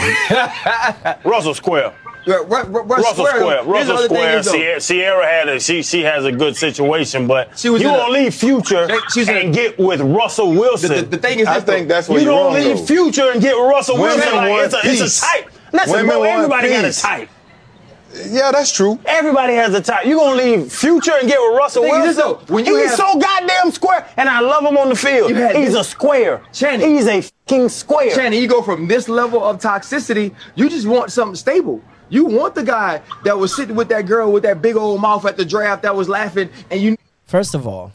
Russell Square. Russell Square, Square. here's the Russell Square. is, though. Ciara, Ciara had a she she has a good situation, but She was you in a- gonna leave Future and get with Russell Wilson. The- the- the thing is I think that's where you don't wrong, leave though. Future and get Russell Women Wilson. Like, it's, a, it's a type. Listen, Women bro, want everybody got a type. Yeah, that's true. Everybody has a type. You gonna leave Future and get with Russell The thing is Wilson? though, when you He's have- so goddamn square, and I love him on the field. He's this- a square. Channing. He's a fucking square. Channing, you go from this level of toxicity, you just want something stable. You want the guy that was sitting with that girl with that big old mouth at the draft that was laughing, and you First of all,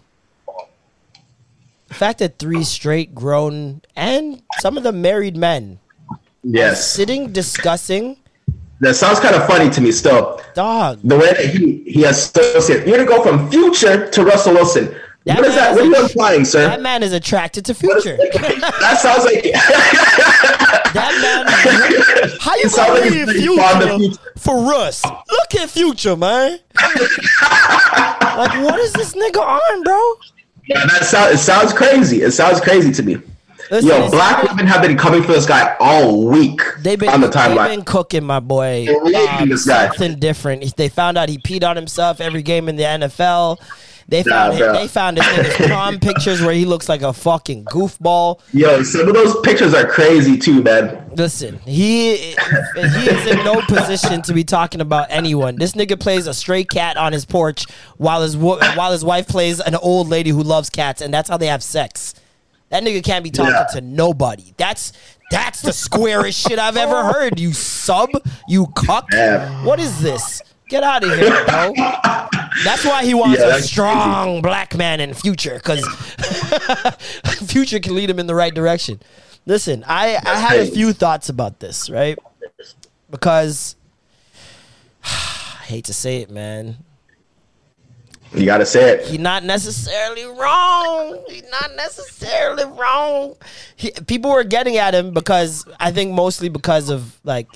The fact that three straight grown and some of them married men Yes. sitting discussing That sounds kind of funny to me still. Dog. The way that he he associates. You're gonna go from Future to Russell Wilson. What is that? What are you implying, sir? that man is attracted to future. that sounds like that man how you gonna like leave he's pretty fond of future for Russ? Look at future, man. like what is this nigga on, bro? Yeah, that sounds it sounds crazy. It sounds crazy to me. Listen, Yo, black women have been coming for this guy all week They've been, on the timeline. they've been cooking my boy um, this guy. something different. They found out he peed on himself every game in the NFL. They Nah, found bro. they found his nigga's prom pictures where he looks like a fucking goofball. Yo, some of those pictures are crazy too, man. Listen, he he is in no position to be talking about anyone. This nigga plays a stray cat on his porch while his wo- while his wife plays an old lady who loves cats, and that's how they have sex. That nigga can't be talking Yeah. to nobody. That's that's the squarest shit I've ever heard. You sub, you cuck. What is this? Get out of here, bro. That's why he wants Yeah, a that's strong black man in future, because future can lead him in the right direction. Listen, I, I had a few thoughts about this, right? Because I hate to say it, man. You gotta say it. He's not necessarily wrong. He's not necessarily wrong. He, people were getting at him because I think mostly because of like,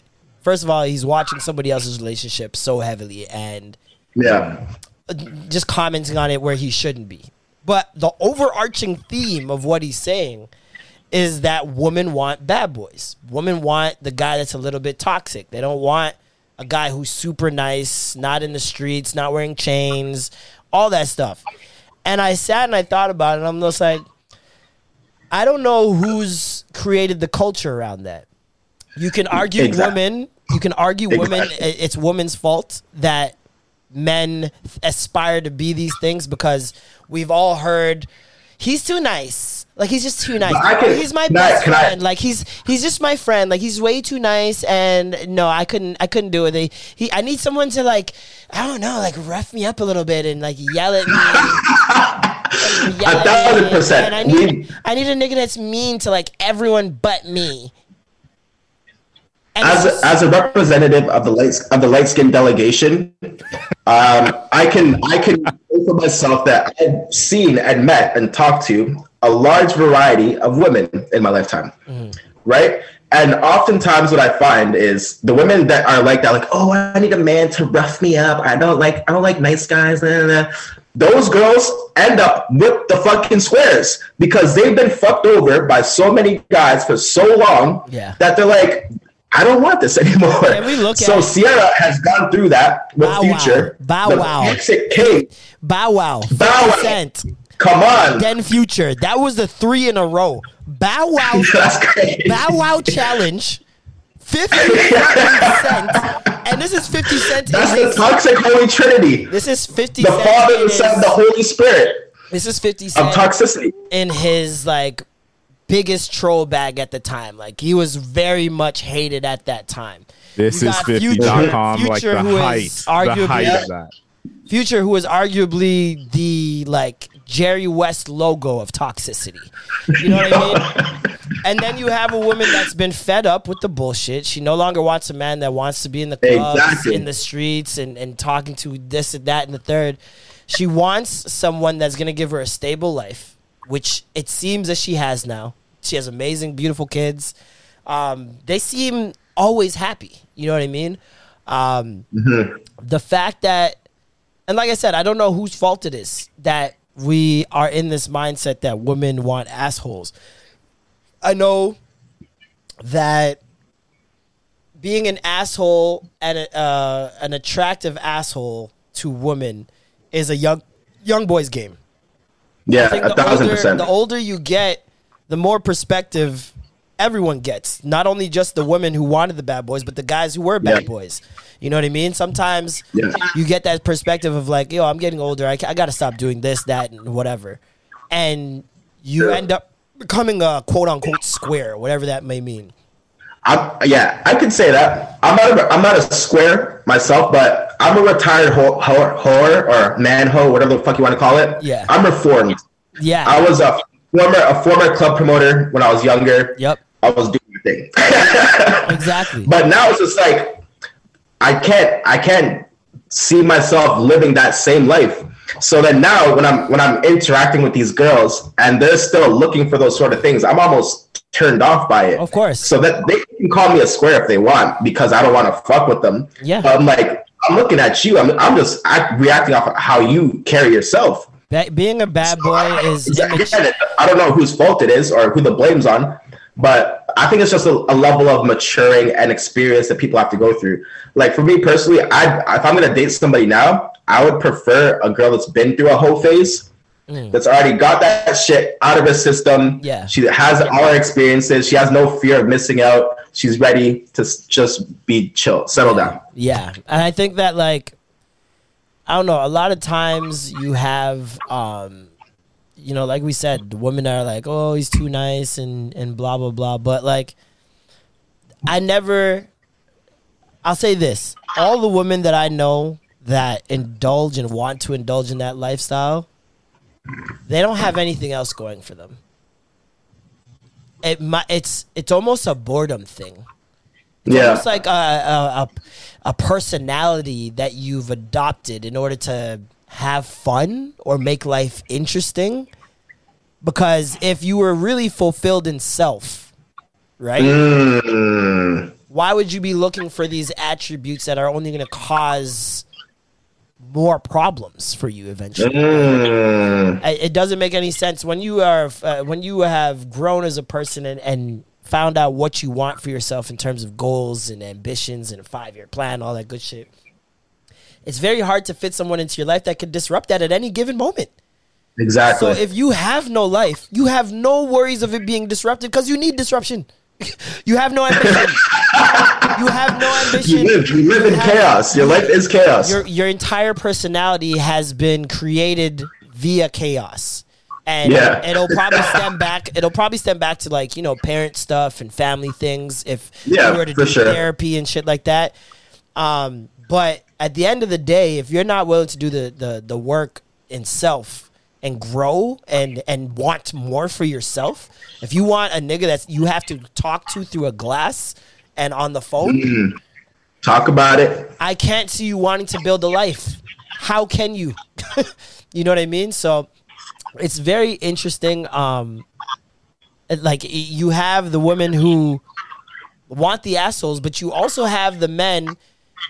first of all, he's watching somebody else's relationship so heavily and Yeah. Uh, just commenting on it where he shouldn't be. But the overarching theme of what he's saying is that women want bad boys. Women want the guy that's a little bit toxic. They don't want a guy who's super nice, not in the streets, not wearing chains, all that stuff. And I sat and I thought about it. And I'm just like, I don't know who's created the culture around that. You can argue Exactly. women. You can argue women. Exactly. i- It's women's fault that men aspire to be these things because we've all heard he's too nice. Like he's just too nice. Can- he's my I- best I- friend. like he's he's just my friend. Like he's way too nice. And no, I couldn't I couldn't do it. They, he I need someone to like I don't know like rough me up a little bit and like yell at me. A at thousand percent. And I need We- I need a nigga that's mean to like everyone but me. And as a, as a representative of the light of the light skin delegation, um, I can I can say for myself that I've seen and met and talked to a large variety of women in my lifetime, right? And oftentimes, what I find is the women that are like that, like, oh, I need a man to rough me up. I don't like I don't like nice guys. nah, nah, nah." Those girls end up with the fucking squares because they've been fucked over by so many guys for so long Yeah. that they're like, I don't want this anymore. Can we look so at- Ciara has gone through that with Bow Wow. Future. Bow Wow. Toxic King. Bow Wow, 50 Bow Wow. Come on. then Future. That was the three in a row. Bow Wow, That's crazy. Bow Wow challenge. 50 Cent. And this is 50 Cent. That's the toxic Holy Trinity. This is 50 The. Father, the Son, the Holy Spirit This is 50 of toxicity. in his like biggest troll bag at the time. Like he was very much hated at that time. This is got 50.com, like Future, the who is height, the arguably height of that. Future, who is arguably the like Jerry West logo of toxicity. You know what I mean? and then you have a woman that's been fed up with the bullshit. She no longer wants a man that wants to be in the clubs, Exactly. in the streets, and, and talking to this and that and the third. She wants someone that's gonna give her a stable life, which it seems that she has now. She has amazing, beautiful kids. Um, they seem always happy. You know what I mean? Um, the fact that and like I said, I don't know whose fault it is that we are in this mindset that women want assholes. I know that being an asshole and a, uh, an attractive asshole to women is a young young boy's game. Yeah, a thousand older, percent. The older you get, the more perspective everyone gets. Not only just the women who wanted the bad boys, but the guys who were bad Yeah. boys. You know what I mean? Sometimes Yeah. you get that perspective of like, yo, I'm getting older. I, I got to stop doing this, that, and whatever. And you Sure. end up becoming a quote unquote square, whatever that may mean. I'm, yeah, I can say that. I'm not. A, I'm not a square myself, but I'm a retired whore, whore, whore or man hoe, whatever the fuck you want to call it. Yeah. I'm reformed. Yeah. I was a former a former club promoter when I was younger. Yep. I was doing the thing. exactly. But now it's just like I can't I can't see myself living that same life. So then now when I'm when I'm interacting with these girls and they're still looking for those sort of things, I'm almost turned off by it. Of course. So that they can call me a square if they want because I don't want to fuck with them. Yeah. But I'm like I'm looking at you. I'm I'm just act, reacting off of how you carry yourself. Ba- being a bad boy is Exactly. I don't know whose fault it is or who the blame's on, but I think it's just a, a level of maturing and experience that people have to go through. Like for me personally, I if I'm gonna date somebody now, I would prefer a girl that's been through a whole phase, mm. that's already got that shit out of her system. Yeah. she has all her experiences. She has no fear of missing out. She's ready to just be chill, settle down. Yeah, and I think that like I don't know. A lot of times you have, um, you know, like we said, the women are like, "Oh, he's too nice," and and blah blah blah. But like, I never. I'll say this: all the women that I know that indulge and want to indulge in that lifestyle, they don't have anything else going for them. It it's it's almost a boredom thing. It's Yeah. almost like a, a, a, a personality that you've adopted in order to have fun or make life interesting. Because if you were really fulfilled in self, right? Mm. Why would you be looking for these attributes that are only going to cause more problems for you eventually? Mm. It doesn't make any sense when you are uh, when you have grown as a person and, and found out what you want for yourself in terms of goals and ambitions and a five year plan, all that good shit. It's very hard to fit someone into your life that could disrupt that at any given moment. Exactly. So if you have no life, you have no worries of it being disrupted because you need disruption. you have no ambition. you have no ambition. you live, you live in have- chaos. Your life is chaos. Your your entire personality has been created via chaos. And Yeah. it'll probably stem back it'll probably stem back to like, you know, parent stuff and family things if Yeah, you were to do sure. therapy and shit like that. Um, but at the end of the day, if you're not willing to do the the, the work in self and grow and and want more for yourself, if you want a nigga that you have to talk to through a glass and on the phone, Mm. Talk about it. I can't see you wanting to build a life. How can you? you know what I mean? So it's very interesting. Um, like you have the women who want the assholes, but you also have the men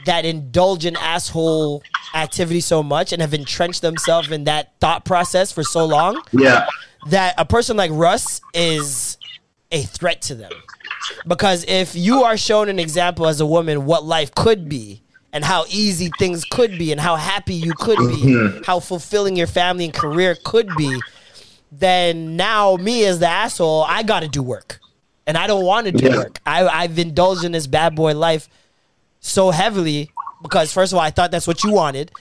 that indulge in asshole activity so much and have entrenched themselves in that thought process for so long Yeah. that a person like Russ is a threat to them. Because if you are shown an example as a woman what life could be and how easy things could be and how happy you could be, how fulfilling your family and career could be, then now me as the asshole, I got to do work. And I don't want to do Yeah. work. I, I've indulged in this bad boy life so heavily because, first of all, I thought that's what you wanted.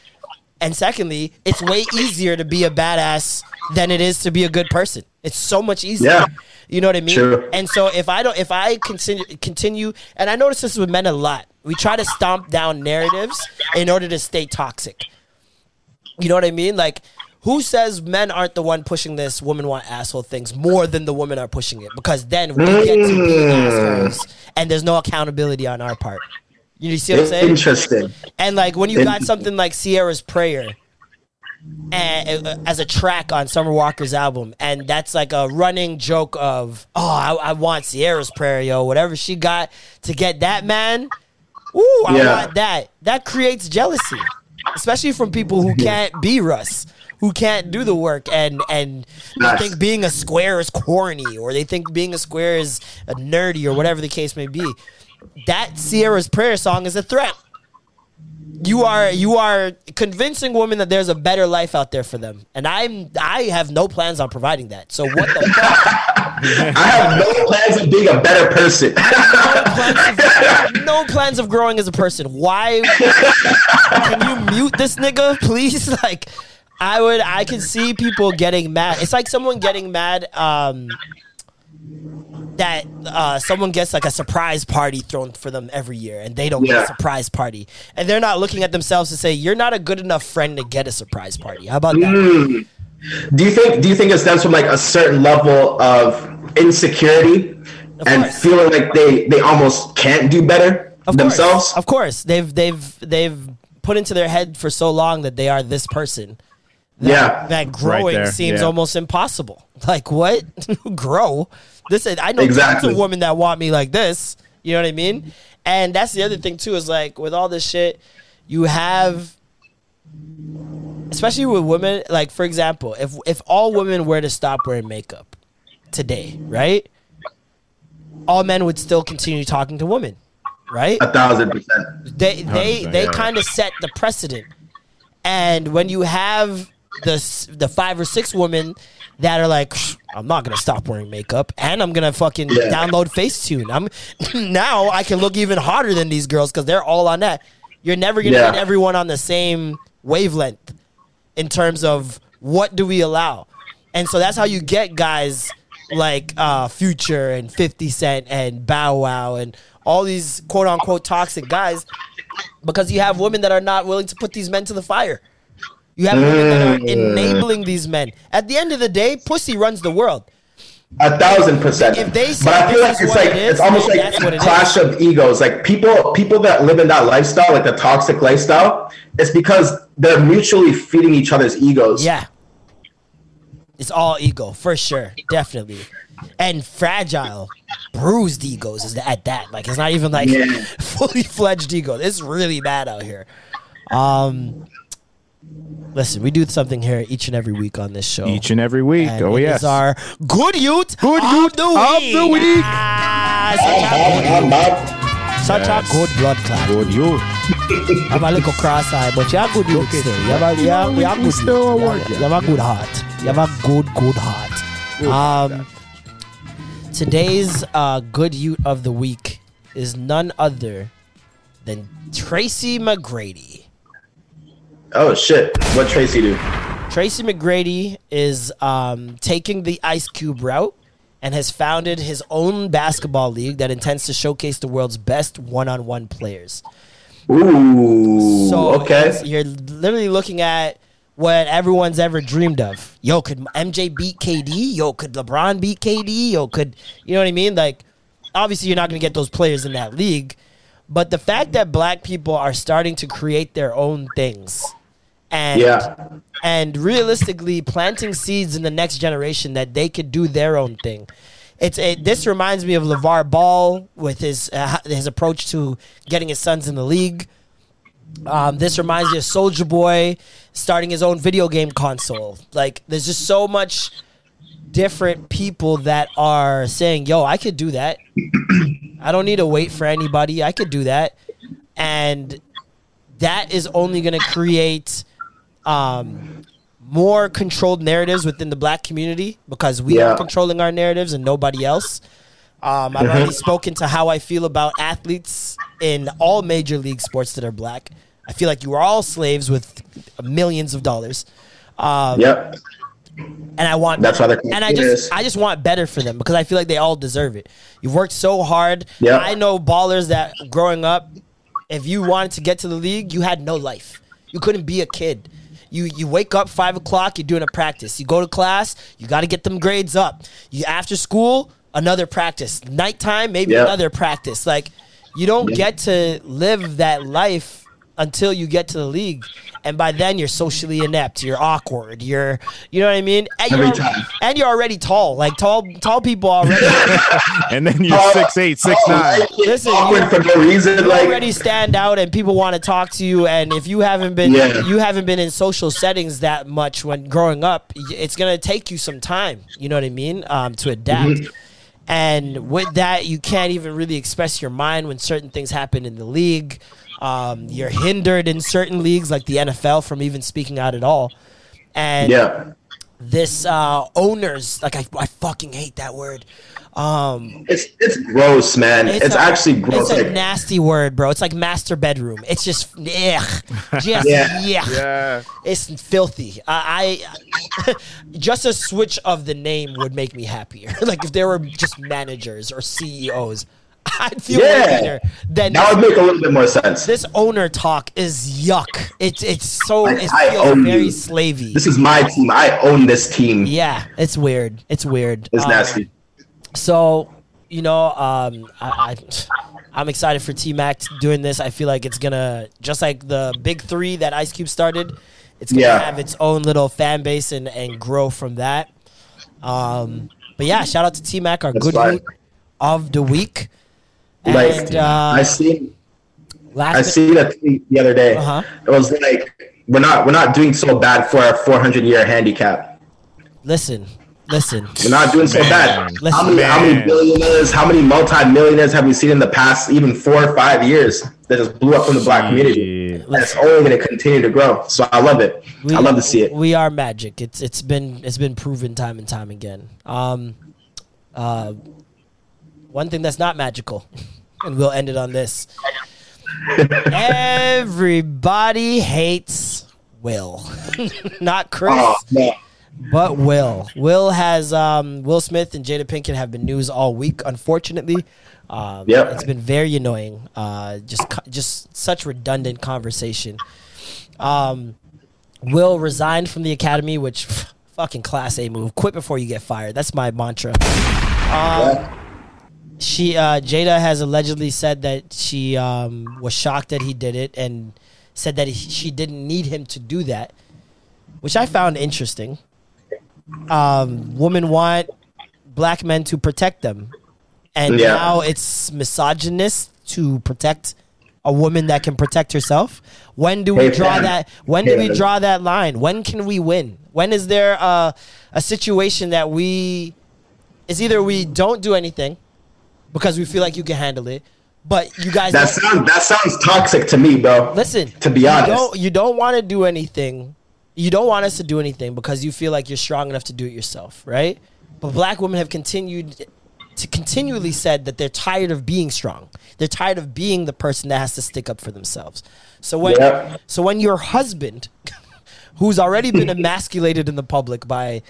And secondly, it's way easier to be a badass than it is to be a good person. It's so much easier. Yeah. You know what I mean? And so if I don't, if I continue, continue, and I notice this with men a lot, we try to stomp down narratives in order to stay toxic. You know what I mean? Like, who says men aren't the one pushing this women want asshole things more than the women are pushing it? Because then we get to be assholes, and there's no accountability on our part. You see what I'm saying? Interesting. And like when you got something like Ciara's Prayer and, uh, as a track on Summer Walker's album, and that's like a running joke of, oh, I, I want Ciara's Prayer, yo, whatever she got to get that man. Ooh, I Yeah. want that. That creates jealousy, especially from people who can't be Russ, who can't do the work, and and they Nice. think being a square is corny, or they think being a square is a nerdy, or whatever the case may be. That Ciara's Prayer song is a threat. You are you are convincing women that there's a better life out there for them, and I'm I have no plans on providing that. So what the fuck? I have no plans of being a better person. no plans of growing as a person. Why? Can you mute this nigga, please? Like, I would. I can see people getting mad. It's like someone getting mad. Um, that uh, someone gets like a surprise party thrown for them every year, and they don't get a surprise party, and they're not looking at themselves to say, "You're not a good enough friend to get a surprise party." How about that? Mm. Do you think? Do you think it stems from like a certain level of insecurity and feeling like they they almost can't do better Of themselves? Course, of course, they've they've they've put into their head for so long that they are this person. That, Yeah. that growing there, seems yeah. almost impossible. Like what? Grow? This is, I know tons Exactly. of women that want me like this. You know what I mean? And that's the other thing too is like with all this shit, you have especially with women, like for example, if if all women were to stop wearing makeup today, right? All men would still continue talking to women, right? A thousand percent. They they they yeah. kind of set the precedent. And when you have the the five or six women that are like, I'm not gonna stop wearing makeup, and I'm gonna fucking Yeah. download Facetune. I'm now I can look even hotter than these girls because they're all on that. You're never gonna Yeah. get everyone on the same wavelength in terms of what do we allow, and so that's how you get guys like uh, Future and Fifty Cent and Bow Wow and all these quote unquote toxic guys because you have women that are not willing to put these men to the fire. You have women that are Mm. enabling these men. At the end of the day, pussy runs the world. A thousand percent. If they say but I feel like it's like it is, it's almost like a clash of egos. Like people, people that live in that lifestyle, like the toxic lifestyle, it's because they're mutually feeding each other's egos. Yeah. It's all ego, for sure. Definitely. And fragile, bruised egos is at that. Like it's not even like Yeah. fully fledged ego. It's really bad out here. Um Listen, we do something here each and every week on this show. Each and every week. And oh it yes. is our good youth Good of youth the of week. the week. Ah, such a good youth. Such Yes. a good blood clot. Good youth. I'm a little cross-eyed, but you're a good youth still. You have a, you have, you have good still youth. You have, yeah. you have a good heart. You have a good, good heart. Um, today's uh, good youth of the week is none other than Tracy McGrady. Oh shit! What Tracy do? Tracy McGrady is um, taking the Ice Cube route and has founded his own basketball league that intends to showcase the world's best one-on-one players. Ooh. So okay. you're literally looking at what everyone's ever dreamed of. Yo, could MJ beat KD? Yo, could LeBron beat KD? Yo, could you know what I mean? Like, obviously, you're not going to get those players in that league, but the fact that black people are starting to create their own things, and Yeah. and realistically planting seeds in the next generation that they could do their own thing. It's a, this reminds me of LaVar Ball with his uh, his approach to getting his sons in the league. Um, this reminds me of Soulja Boy starting his own video game console. Like, there's just so much different people that are saying, "Yo, I could do that. I don't need to wait for anybody. I could do that," and that is only going to create um, more controlled narratives within the black community because we Yeah. are controlling our narratives and nobody else. Um, I've already spoken to how I feel about athletes in all major league sports that are black. I feel like you are all slaves with millions of dollars. Um, Yep. and I want That's why they're and I just I just want better for them because I feel like they all deserve it. You've worked so hard. Yeah. I know ballers that growing up, if you wanted to get to the league, you had no life. You couldn't be a kid. You you wake up five o'clock, you're doing a practice. You go to class, you got to get them grades up. You after school, another practice. Nighttime, maybe Yeah. another practice. Like you don't Yeah. get to live that life until you get to the league. And by then you're socially inept. You're awkward. You're, you know what I mean. And Every you're, time. and you're already tall. Like tall, tall people already. and then you're Oh, six eight, six oh, nine. like, Listen, awkward for no reason. you Like already stand out, and people want to talk to you. And if you haven't been, Yeah. you haven't been in social settings that much when growing up, it's gonna take you some time. You know what I mean? Um, to adapt. Mhm. And with that, you can't even really express your mind when certain things happen in the league. Um, you're hindered in certain leagues, like the NFL, from even speaking out at all. And yeah. this uh, owners, like I, I fucking hate that word. Um, It's it's gross, man. It's, a- actually gross. It's a Like, nasty word, bro. It's like master bedroom. It's just ugh, just Yeah. yeah. Yeah. It's filthy. I, I just a switch of the name would make me happier. like if there were just managers or CEOs, I'd feel Yeah. better than That would make a little bit more sense. this owner talk is yuck. It's it's so Like, it I feels very you. slavey. This is my team. I own this team. Yeah, it's weird. It's weird. It's Um, nasty. So, you know, um, I, I, I'm excited for T Mac doing this. I feel like it's gonna just like the big three that Ice Cube started. It's gonna Yeah. have its own little fan base and, and grow from that. Um, but yeah, shout out to T Mac, our That's good hoot of the week. Like And uh, I seen, last I seen a tweet the other day. Uh-huh. It was like we're not we're not doing so bad for our 400 year handicap. listen, listen. We're not doing so bad. Listen, how many how many billionaires, how many multi-millionaires have we seen in the past even four or five years that just blew up from the black community? And it's only going to continue to grow. So I love it. We- I love to see it. We are magic. It's it's been it's been proven time and time again. Um, uh, one thing that's not magical, and we'll end it on this. Everybody hates Will, not Chris, Oh, but Will. Will has um, Will Smith and Jada Pinkett have been news all week. Unfortunately, um, Yep. it's been very annoying. Uh, just just such redundant conversation. Um, Will resigned from the academy, which fucking class A move. Quit before you get fired. That's my mantra. Um, she uh, Jada has allegedly said that she um, was shocked that he did it and said that he, she didn't need him to do that, which I found interesting. Um, women want black men to protect them, and Yeah. now it's misogynist to protect a woman that can protect herself. When do we Hey, draw man. that? When do we Hey. draw that line? When can we win? When is there a, a situation that we it's either we don't do anything because we feel like you can handle it, but you guys That sounds that sounds toxic to me, bro. Listen, to be you honest, don't you don't want to do anything. You don't want us to do anything because you feel like you're strong enough to do it yourself, right? But black women have continued to continually said that they're tired of being strong. They're tired of being the person that has to stick up for themselves. So when Yep. so when your husband, who's already been emasculated in the public by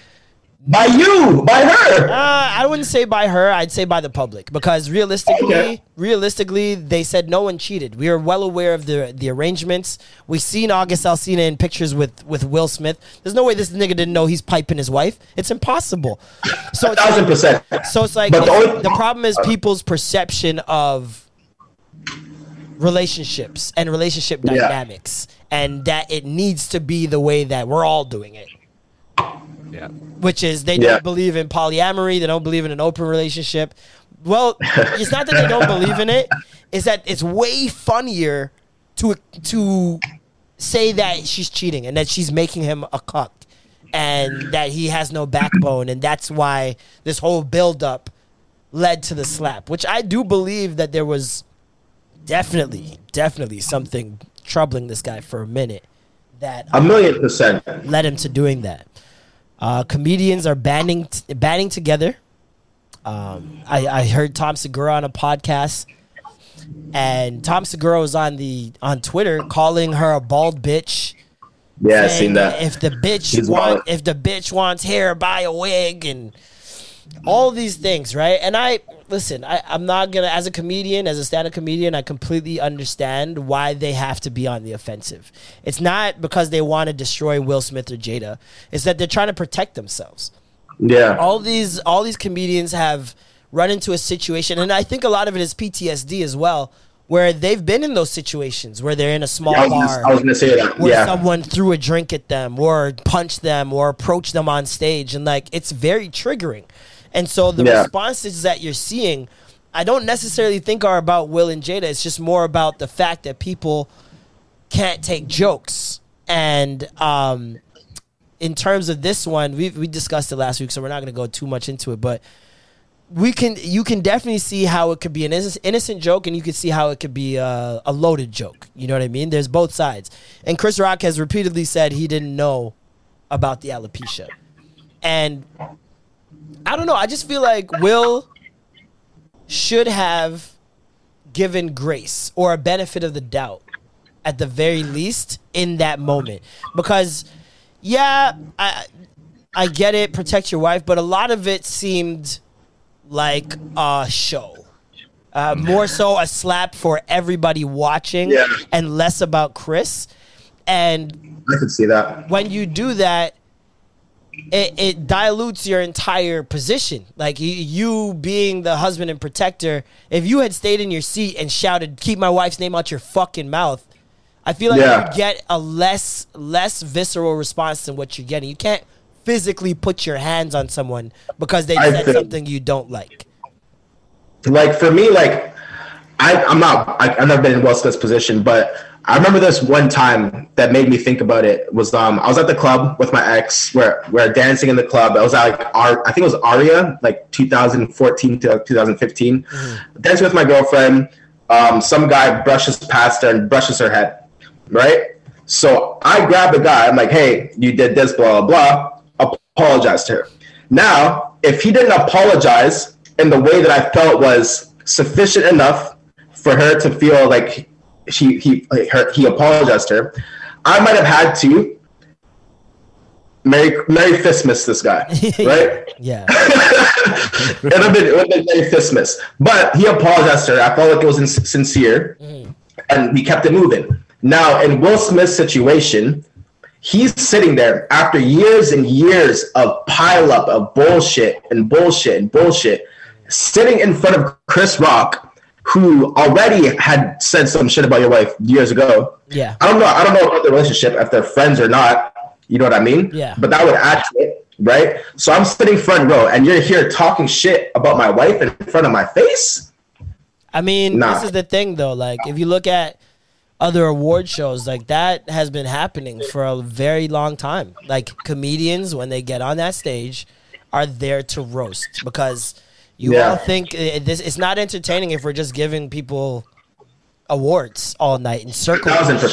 by you, by her. Uh, I wouldn't say by her. I'd say by the public because realistically, Okay. realistically, they said no one cheated. We are well aware of the the arrangements. We've seen August Alsina in pictures with with Will Smith. There's no way this nigga didn't know he's piping his wife. It's impossible. So it's thousand percent. so it's like But the only- the problem is people's perception of relationships and relationship Yeah. dynamics, and that it needs to be the way that we're all doing it Yeah. which is they Yeah. don't believe in polyamory, they don't believe in an open relationship. Well, it's not that they don't believe in it; it's that it's way funnier to to say that she's cheating and that she's making him a cuck and that he has no backbone, and that's why this whole buildup led to the slap. Which I do believe that there was definitely, definitely something troubling this guy for a minute that A million um, percent. led him to doing that. Uh, comedians are banding t- banding together. Um, I, I heard Tom Segura on a podcast, and Tom Segura was on the on Twitter calling her a bald bitch. Yeah, I saying seen that. If the bitch He's want, if the bitch wants hair, buy a wig, and all these things, right? And I listen. I, I'm not gonna, as a comedian, as a stand-up comedian, I completely understand why they have to be on the offensive. It's not because they want to destroy Will Smith or Jada. It's that they're trying to protect themselves Yeah. all these all these comedians have run into a situation and i think a lot of it is ptsd as well where they've been in those situations where they're in a small Yeah, I was bar I was gonna say that, where yeah. someone threw a drink at them or punched them or approached them on stage and like it's very triggering and so the Yeah. responses that you're seeing i don't necessarily think are about will and jada it's just more about the fact that people can't take jokes and um in terms of this one, we we discussed it last week, so we're not going to go too much into it. But we can, you can definitely see how it could be an innocent, joke, and you can see how it could be a, a loaded joke. You know what I mean? There's both sides. And Chris Rock has repeatedly said he didn't know about the alopecia, and I don't know. I just feel like Will should have given grace or a benefit of the doubt at the very least in that moment because yeah i i get it protect your wife but a lot of it seemed like a show Uh, more so a slap for everybody watching Yeah. and less about Chris. And I could see that. when you do that, it, it dilutes your entire position. Like you, you being the husband and protector, if you had stayed in your seat and shouted, "Keep my wife's name out your fucking mouth," I feel like Yeah. you'd get a less less visceral response than what you're getting. You can't physically put your hands on someone because they said feel- something you don't like. like for me, like I, I'm not. I, I've never been in Smith's position, but I remember this one time that made me think about it. Was um I was at the club with my ex. We're we're dancing in the club. I was at like Ar- I think it was Aria, like 2014 to 2015. Dancing with my girlfriend. Um, some guy brushes past her and brushes her head, right? So I grab the guy. I'm like, hey, you did this, blah blah blah. Apologize to her. Now, if he didn't apologize in the way that I felt was sufficient enough for her to feel like she he her, he apologized to her, I might have had to Mary Mary Fistmas this guy, right? Yeah. it would have been, it would been Mary Fistmas, but he apologized to her. I felt like it was ins- sincere, mm. and we kept it moving. Now, in Will Smith's situation, he's sitting there after years and years of pile up of bullshit and bullshit and bullshit, sitting in front of Chris Rock, who already had said some shit about your wife years ago. Yeah. I don't know. I don't know about the relationship if they're friends or not. You know what I mean? Yeah. But that would add to it, right? So I'm sitting front row, and you're here talking shit about my wife in front of my face. I mean, Nah. this is the thing though. Like, if you look at other award shows, like that has been happening for a very long time. Like comedians, when they get on that stage, are there to roast because you Yeah. all think uh, this. It's not entertaining if we're just giving people awards all night and circle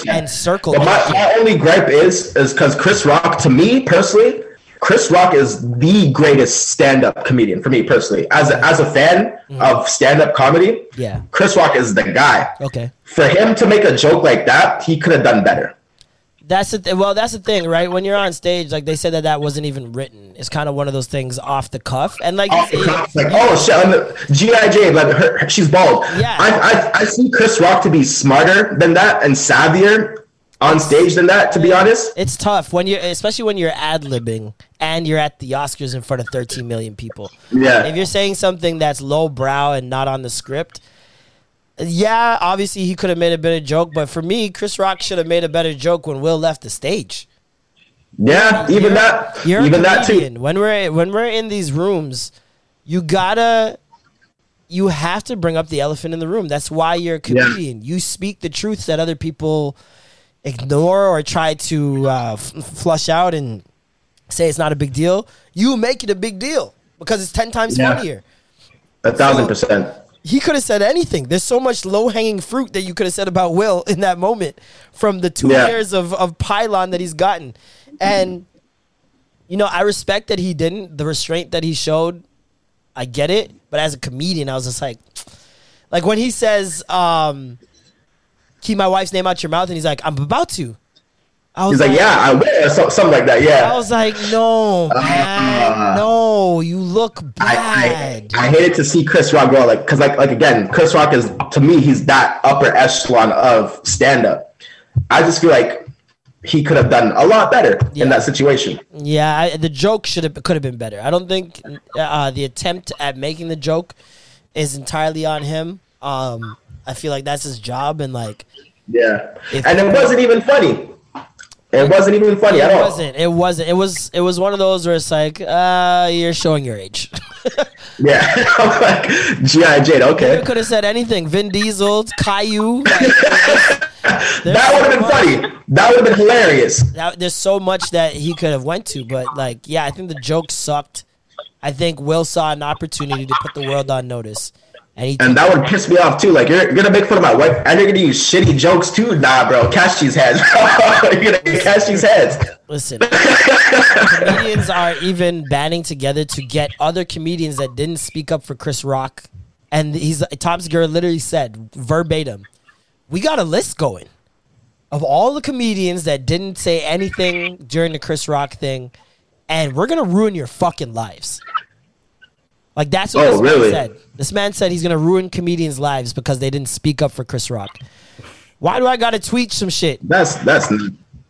and circle. But my, my only gripe is is because Chris Rock, to me personally, Chris Rock is the greatest stand-up comedian for me personally. As a, as a fan of stand-up comedy, yeah. Chris Rock is the guy. Okay. For him to make a joke like that, he could have done better. That's the th- well. That's the thing, right? When you're on stage, like they said that that wasn't even written. It's kind of one of those things off the cuff, and like Off the cuff, like, oh shit, and the GI Jane, like her, her- she's bald. Yeah. I, I I see Chris Rock to be smarter than that and savvier on stage than that. To be honest, It's tough when you're, especially when you're ad libbing and you're at the Oscars in front of 13 million people. Yeah. If you're saying something that's low brow and not on the script, yeah, obviously he could have made a better joke. But for me, Chris Rock should have made a better joke when Will left the stage. yeah, even You're- that, You're even a that too. comedian. When we're when we're in these rooms, you gotta you have to bring up the elephant in the room. That's why you're a Yeah. comedian. You speak the truths that other people ignore or try to uh, f- flush out and say it's not a big deal. You make it a big deal because it's ten times Yeah. funnier. A thousand percent. He could have said anything. There's so much low hanging fruit that you could have said about Will in that moment from the two Yeah. years of, of pylon that he's gotten. And, you know, I respect that he didn't, the restraint that he showed. I get it. But as a comedian, I was just like, like when he says, um, keep my wife's name out your mouth, and he's like, I'm about to. I was He's like, yeah, I will, something like that. Yeah. I was like, no, man, no, you look bad. I hated to see Chris Rock go like, cause like, like again, Chris Rock is to me, he's that upper echelon of stand up. I just feel like he could have done a lot better in that situation. Yeah, I, the joke should have could have been better. I don't think uh, the attempt at making the joke is entirely on him. Um, I feel like that's his job, and like Yeah, and it wasn't even funny. It wasn't even funny it at all. It wasn't. It wasn't. It was. It was one of those where it's like, uh, you're showing your age. Yeah, I'm like GI Jane. Okay, You could have said anything. Vin Diesel, Caillou. like, that would have been funny. That would have been hilarious. that, there's so much that he could have went to, but like, yeah, I think the joke sucked. I think Will saw an opportunity to put the world on notice, and And that would piss me off too. Like you're, you're gonna make fun of my wife, and you're gonna use shitty jokes too. Nah, bro, catch these heads. you're gonna catch these heads. Listen, comedians are even banding together to get other comedians that didn't speak up for Chris Rock. And he's Tom Segura literally said verbatim, "We got a list going of all the comedians that didn't say anything during the Chris Rock thing, and we're gonna ruin your fucking lives." Like that's what Oh, this really? man said. This man said he's gonna ruin comedians' lives because they didn't speak up for Chris Rock. Why do I gotta tweet some shit? That's that's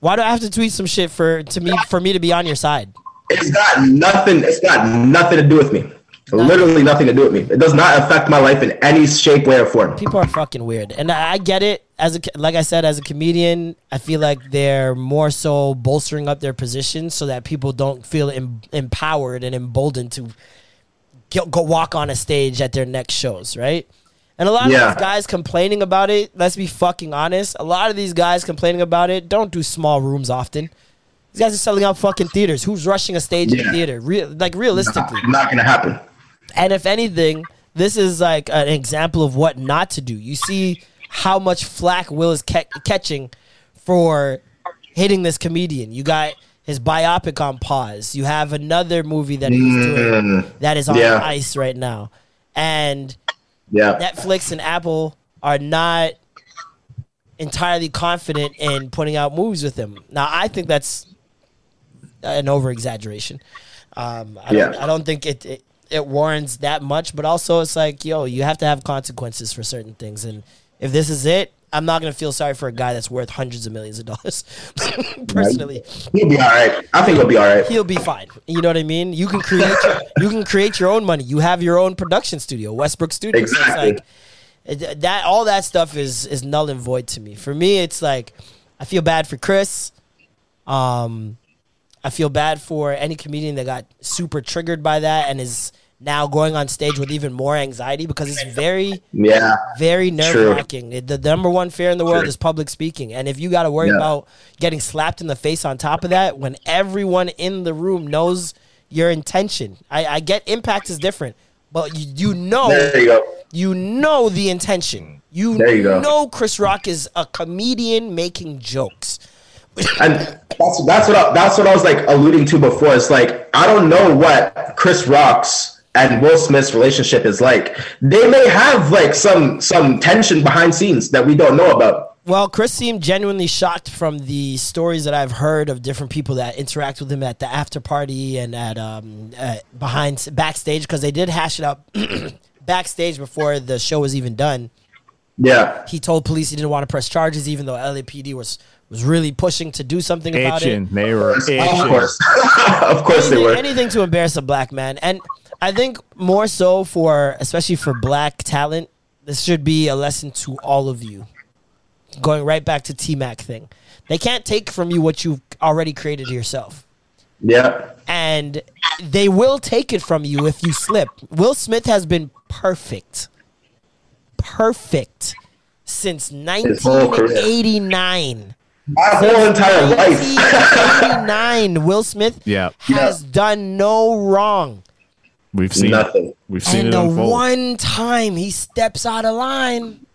Why do I have to tweet some shit for to me for me to be on your side? it's got nothing. It's got nothing to do with me. Literally nothing to do with me. It does not affect my life in any shape, way, or form. People are fucking weird, and I, I get it. As a like I said, as a comedian, I feel like they're more so bolstering up their position so that people don't feel em- empowered and emboldened to go, go walk on a stage at their next shows, right? And a lot Yeah. of these guys complaining about it. Let's be fucking honest. A lot of these guys complaining about it don't do small rooms often. These guys are selling out fucking theaters. Who's rushing a stage in a theater? Real, like realistically, Not gonna happen. and if anything, this is like an example of what not to do. You see how much flack Will is ca- catching for hitting this comedian. You got his biopic on pause. You have another movie that he's doing Mm, that is on yeah. ice right now. And Yeah. Netflix and Apple are not entirely confident in putting out movies with him. Now, I think that's an over exaggeration. Um, I, don't, Yeah. I don't think it, it it warrants that much, but also it's like, yo, you have to have consequences for certain things, and if this is it, I'm not gonna feel sorry for a guy that's worth hundreds of millions of dollars. Personally, He'll be all right. I think he'll be all right. he'll be fine. You know what I mean? You can create your, you can create your own money. You have your own production studio, Westbrook Studios. Exactly. it's like that all that stuff is is null and void to me. For me, it's like I feel bad for Chris. Um, I feel bad for any comedian that got super triggered by that and is now going on stage with even more anxiety because it's very Yeah. very nerve wracking. The, number one fear in the world True. is public speaking, and if you got to worry Yeah. about getting slapped in the face on top of that, when everyone in the room knows your intention, I, I get impact is different, but you, you know, you you know the intention. You, you know Chris Rock is a comedian making jokes. and that's that's what I, that's what I was like alluding to before. It's like I don't know what Chris Rock's and Will Smith's relationship is like. They may have like some some tension behind scenes that we don't know about. Well, Chris seemed genuinely shocked from the stories that I've heard of different people that interact with him at the after party and at um uh, behind backstage because they did hash it out backstage before the show was even done. Yeah, He told police he didn't want to press charges, even though LAPD was was really pushing to do something about it. They were itching. of course, of course they were. anything to embarrass a black man, and I think more so for especially for black talent, this should be a lesson to all of you. Going right back to T Mac thing, they can't take from you what you've already created yourself, Yeah, and they will take it from you if you slip. Will Smith has been perfect, perfect since His whole career. 1989. my whole entire life. 1989, Will Smith Yeah. has done no wrong. We've seen Nothing. It. We've seen And it And the unfold. one time he steps out of line,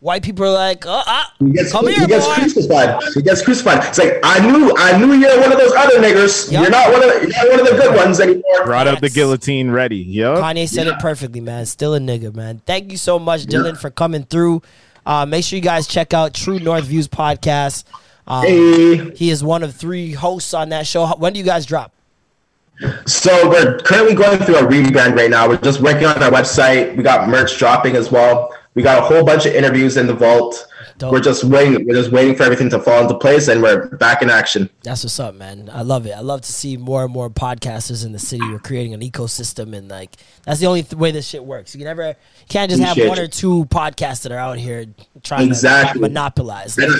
white people are like, oh, ah, He gets, come he here, gets boy. crucified. He gets crucified. It's like I knew, I knew you're one of those other niggers. Yup. You're not one of, you're not one of the good ones anymore. Brought up the guillotine ready. Yup. Kanye said it perfectly, man. Still a nigga, man. Thank you so much, Dylan, for coming through. Uh, make sure you guys check out True North Views podcast. Um, Hey. He is one of three hosts on that show. When do you guys drop? So we're currently going through a rebrand right now. We're just working on our website. We got merch dropping as well. We got a whole bunch of interviews in the vault. Dope. We're just waiting. We're just waiting for everything to fall into place, and we're back in action. That's what's up, man. I love it. I love to see more and more podcasters in the city. We're creating an ecosystem, and like that's the only th- way this shit works. You can never, you can't just have one you. or two podcasts that are out here trying Exactly. to monopolize. And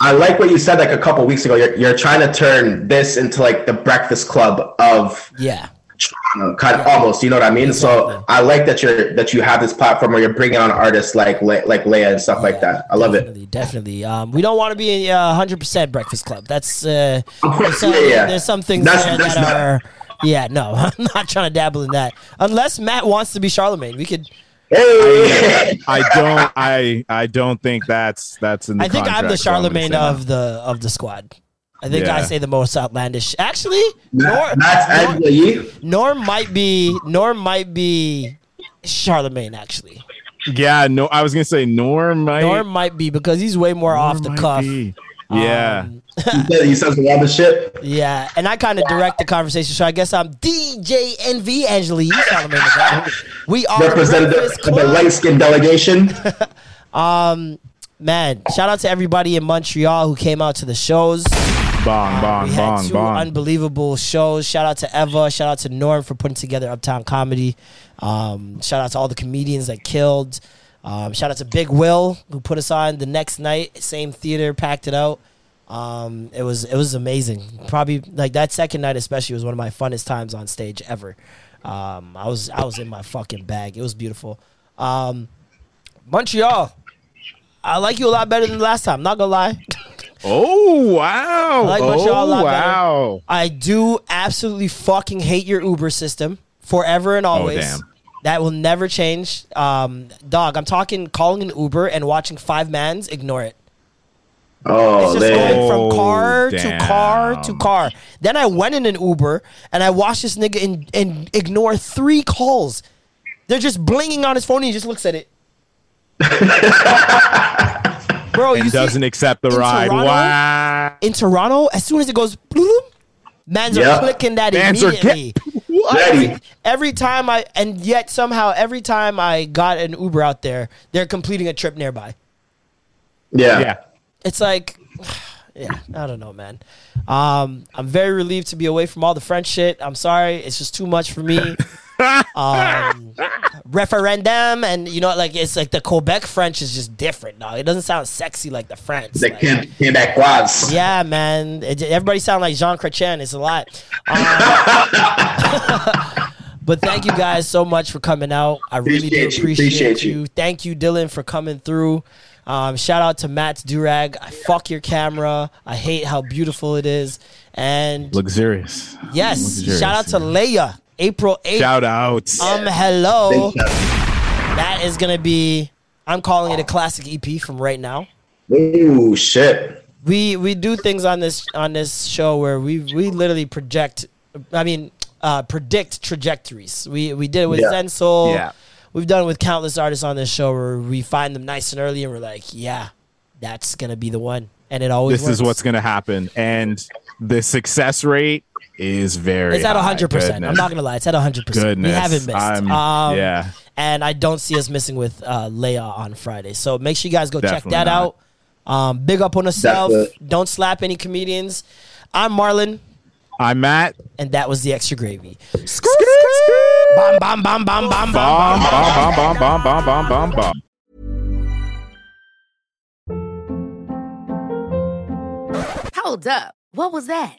I like what you said like a couple weeks ago. You're, you're trying to turn this into like the breakfast club of Yeah, Toronto, kind of almost. You know what I mean? So I like that you're that you have this platform where you're bringing on artists like Le- like Leia and stuff like that. I love it. definitely, definitely. Um, we don't want to be a hundred percent Breakfast Club. That's uh, Of course, there's some, yeah, yeah. there's some things That's- there that's that not- are. Yeah, no, I'm not trying to dabble in that. Unless Matt wants to be Charlamagne, we could. Hey, uh, I don't. I I don't think that's that's in the. I think I'm the contract, I'm gonna Charlamagne say of the of the squad. I think I say the most outlandish. Actually, Nor, Matt, Matt Nor, Norm might be Norm might be Charlamagne. Actually, Yeah, no. I was gonna say Norm might. Norm might be because he's way more off the cuff. be. Yeah. Um, he says the other shit. Yeah, and I kind of direct the conversation, so I guess I'm DJ Envy Angelique Charlamagne the God. We are the Representative of the Club. light skin delegation. Um, man, shout out to everybody in Montreal who came out to the shows. Bong, bong, we had bong, two bong. unbelievable shows. Shout out to Eva. Shout out to Norm for putting together Uptown Comedy. Um, shout out to all the comedians that killed. Um, shout out to Big Will who put us on the next night. Same theater, packed it out. Um, it was it was amazing. Probably like that second night especially was one of my funnest times on stage ever. Um, I was I was in my fucking bag. It was beautiful. Um, Montreal, I like you a lot better than last time. Not gonna lie. Oh wow! I like Montreal a oh lot wow! better. I do absolutely fucking hate your Uber system forever and always. damn. That will never change. Um, dog, I'm talking calling an Uber and watching five mans. Ignore it. Oh, It's just man. going from car Oh, to car to car. Then I went in an Uber and I watched this nigga in, and ignore three calls. They're just blinging on his phone and he just looks at it. Bro, and you doesn't accept the ride. Toronto- Wow! in Toronto, as soon as it goes, bloom, mans Yeah. are clicking that Mans are immediately. Ready. Every, every time I, and yet somehow every time I got an Uber out there, they're completing a trip nearby. Yeah. Yeah. It's like, yeah, I don't know, man. Um, I'm very relieved to be away from all the French shit. I'm sorry, it's just too much for me. um, referendum and you know, like it's like the Quebec French is just different. No, it doesn't sound sexy like the French. The Like, Quebec- Quebecois. yeah, man. It, everybody sound like Jean Chrétien. It's a lot. Um, but thank you guys so much for coming out. I really Appreciate do you, appreciate, appreciate you. you. Thank you, Dylan, for coming through. Um, shout out to Matt's Durag. I fuck your camera. I hate how beautiful it is. And Luxurious. yes, Luxurious, shout out to Leia. April 8th. Shout out. Um, hello. That is gonna be. I'm calling it a classic EP from right now. Ooh, shit. we we do things on this on this show where we we literally project i mean uh predict trajectories we we did it with Yeah. Zen Soul. Yeah. we've done it with countless artists on this show where we find them nice and early and we're like yeah that's gonna be the one and it always This is what's going to happen, and the success rate is very. it's at 100% i'm not gonna lie it's at 100% we haven't missed I'm- um, yeah. and i don't see us missing with uh leia on friday so make sure you guys go check that not. out um big up on yourself it. don't slap any comedians i'm marlon I'm Matt. and that was the extra gravy. Bam, bam, bam, bam, bam, bam, Bomb, bam. bomb, bomb, bomb, bomb, bomb, bomb, bomb, bomb. Hold up. What was that?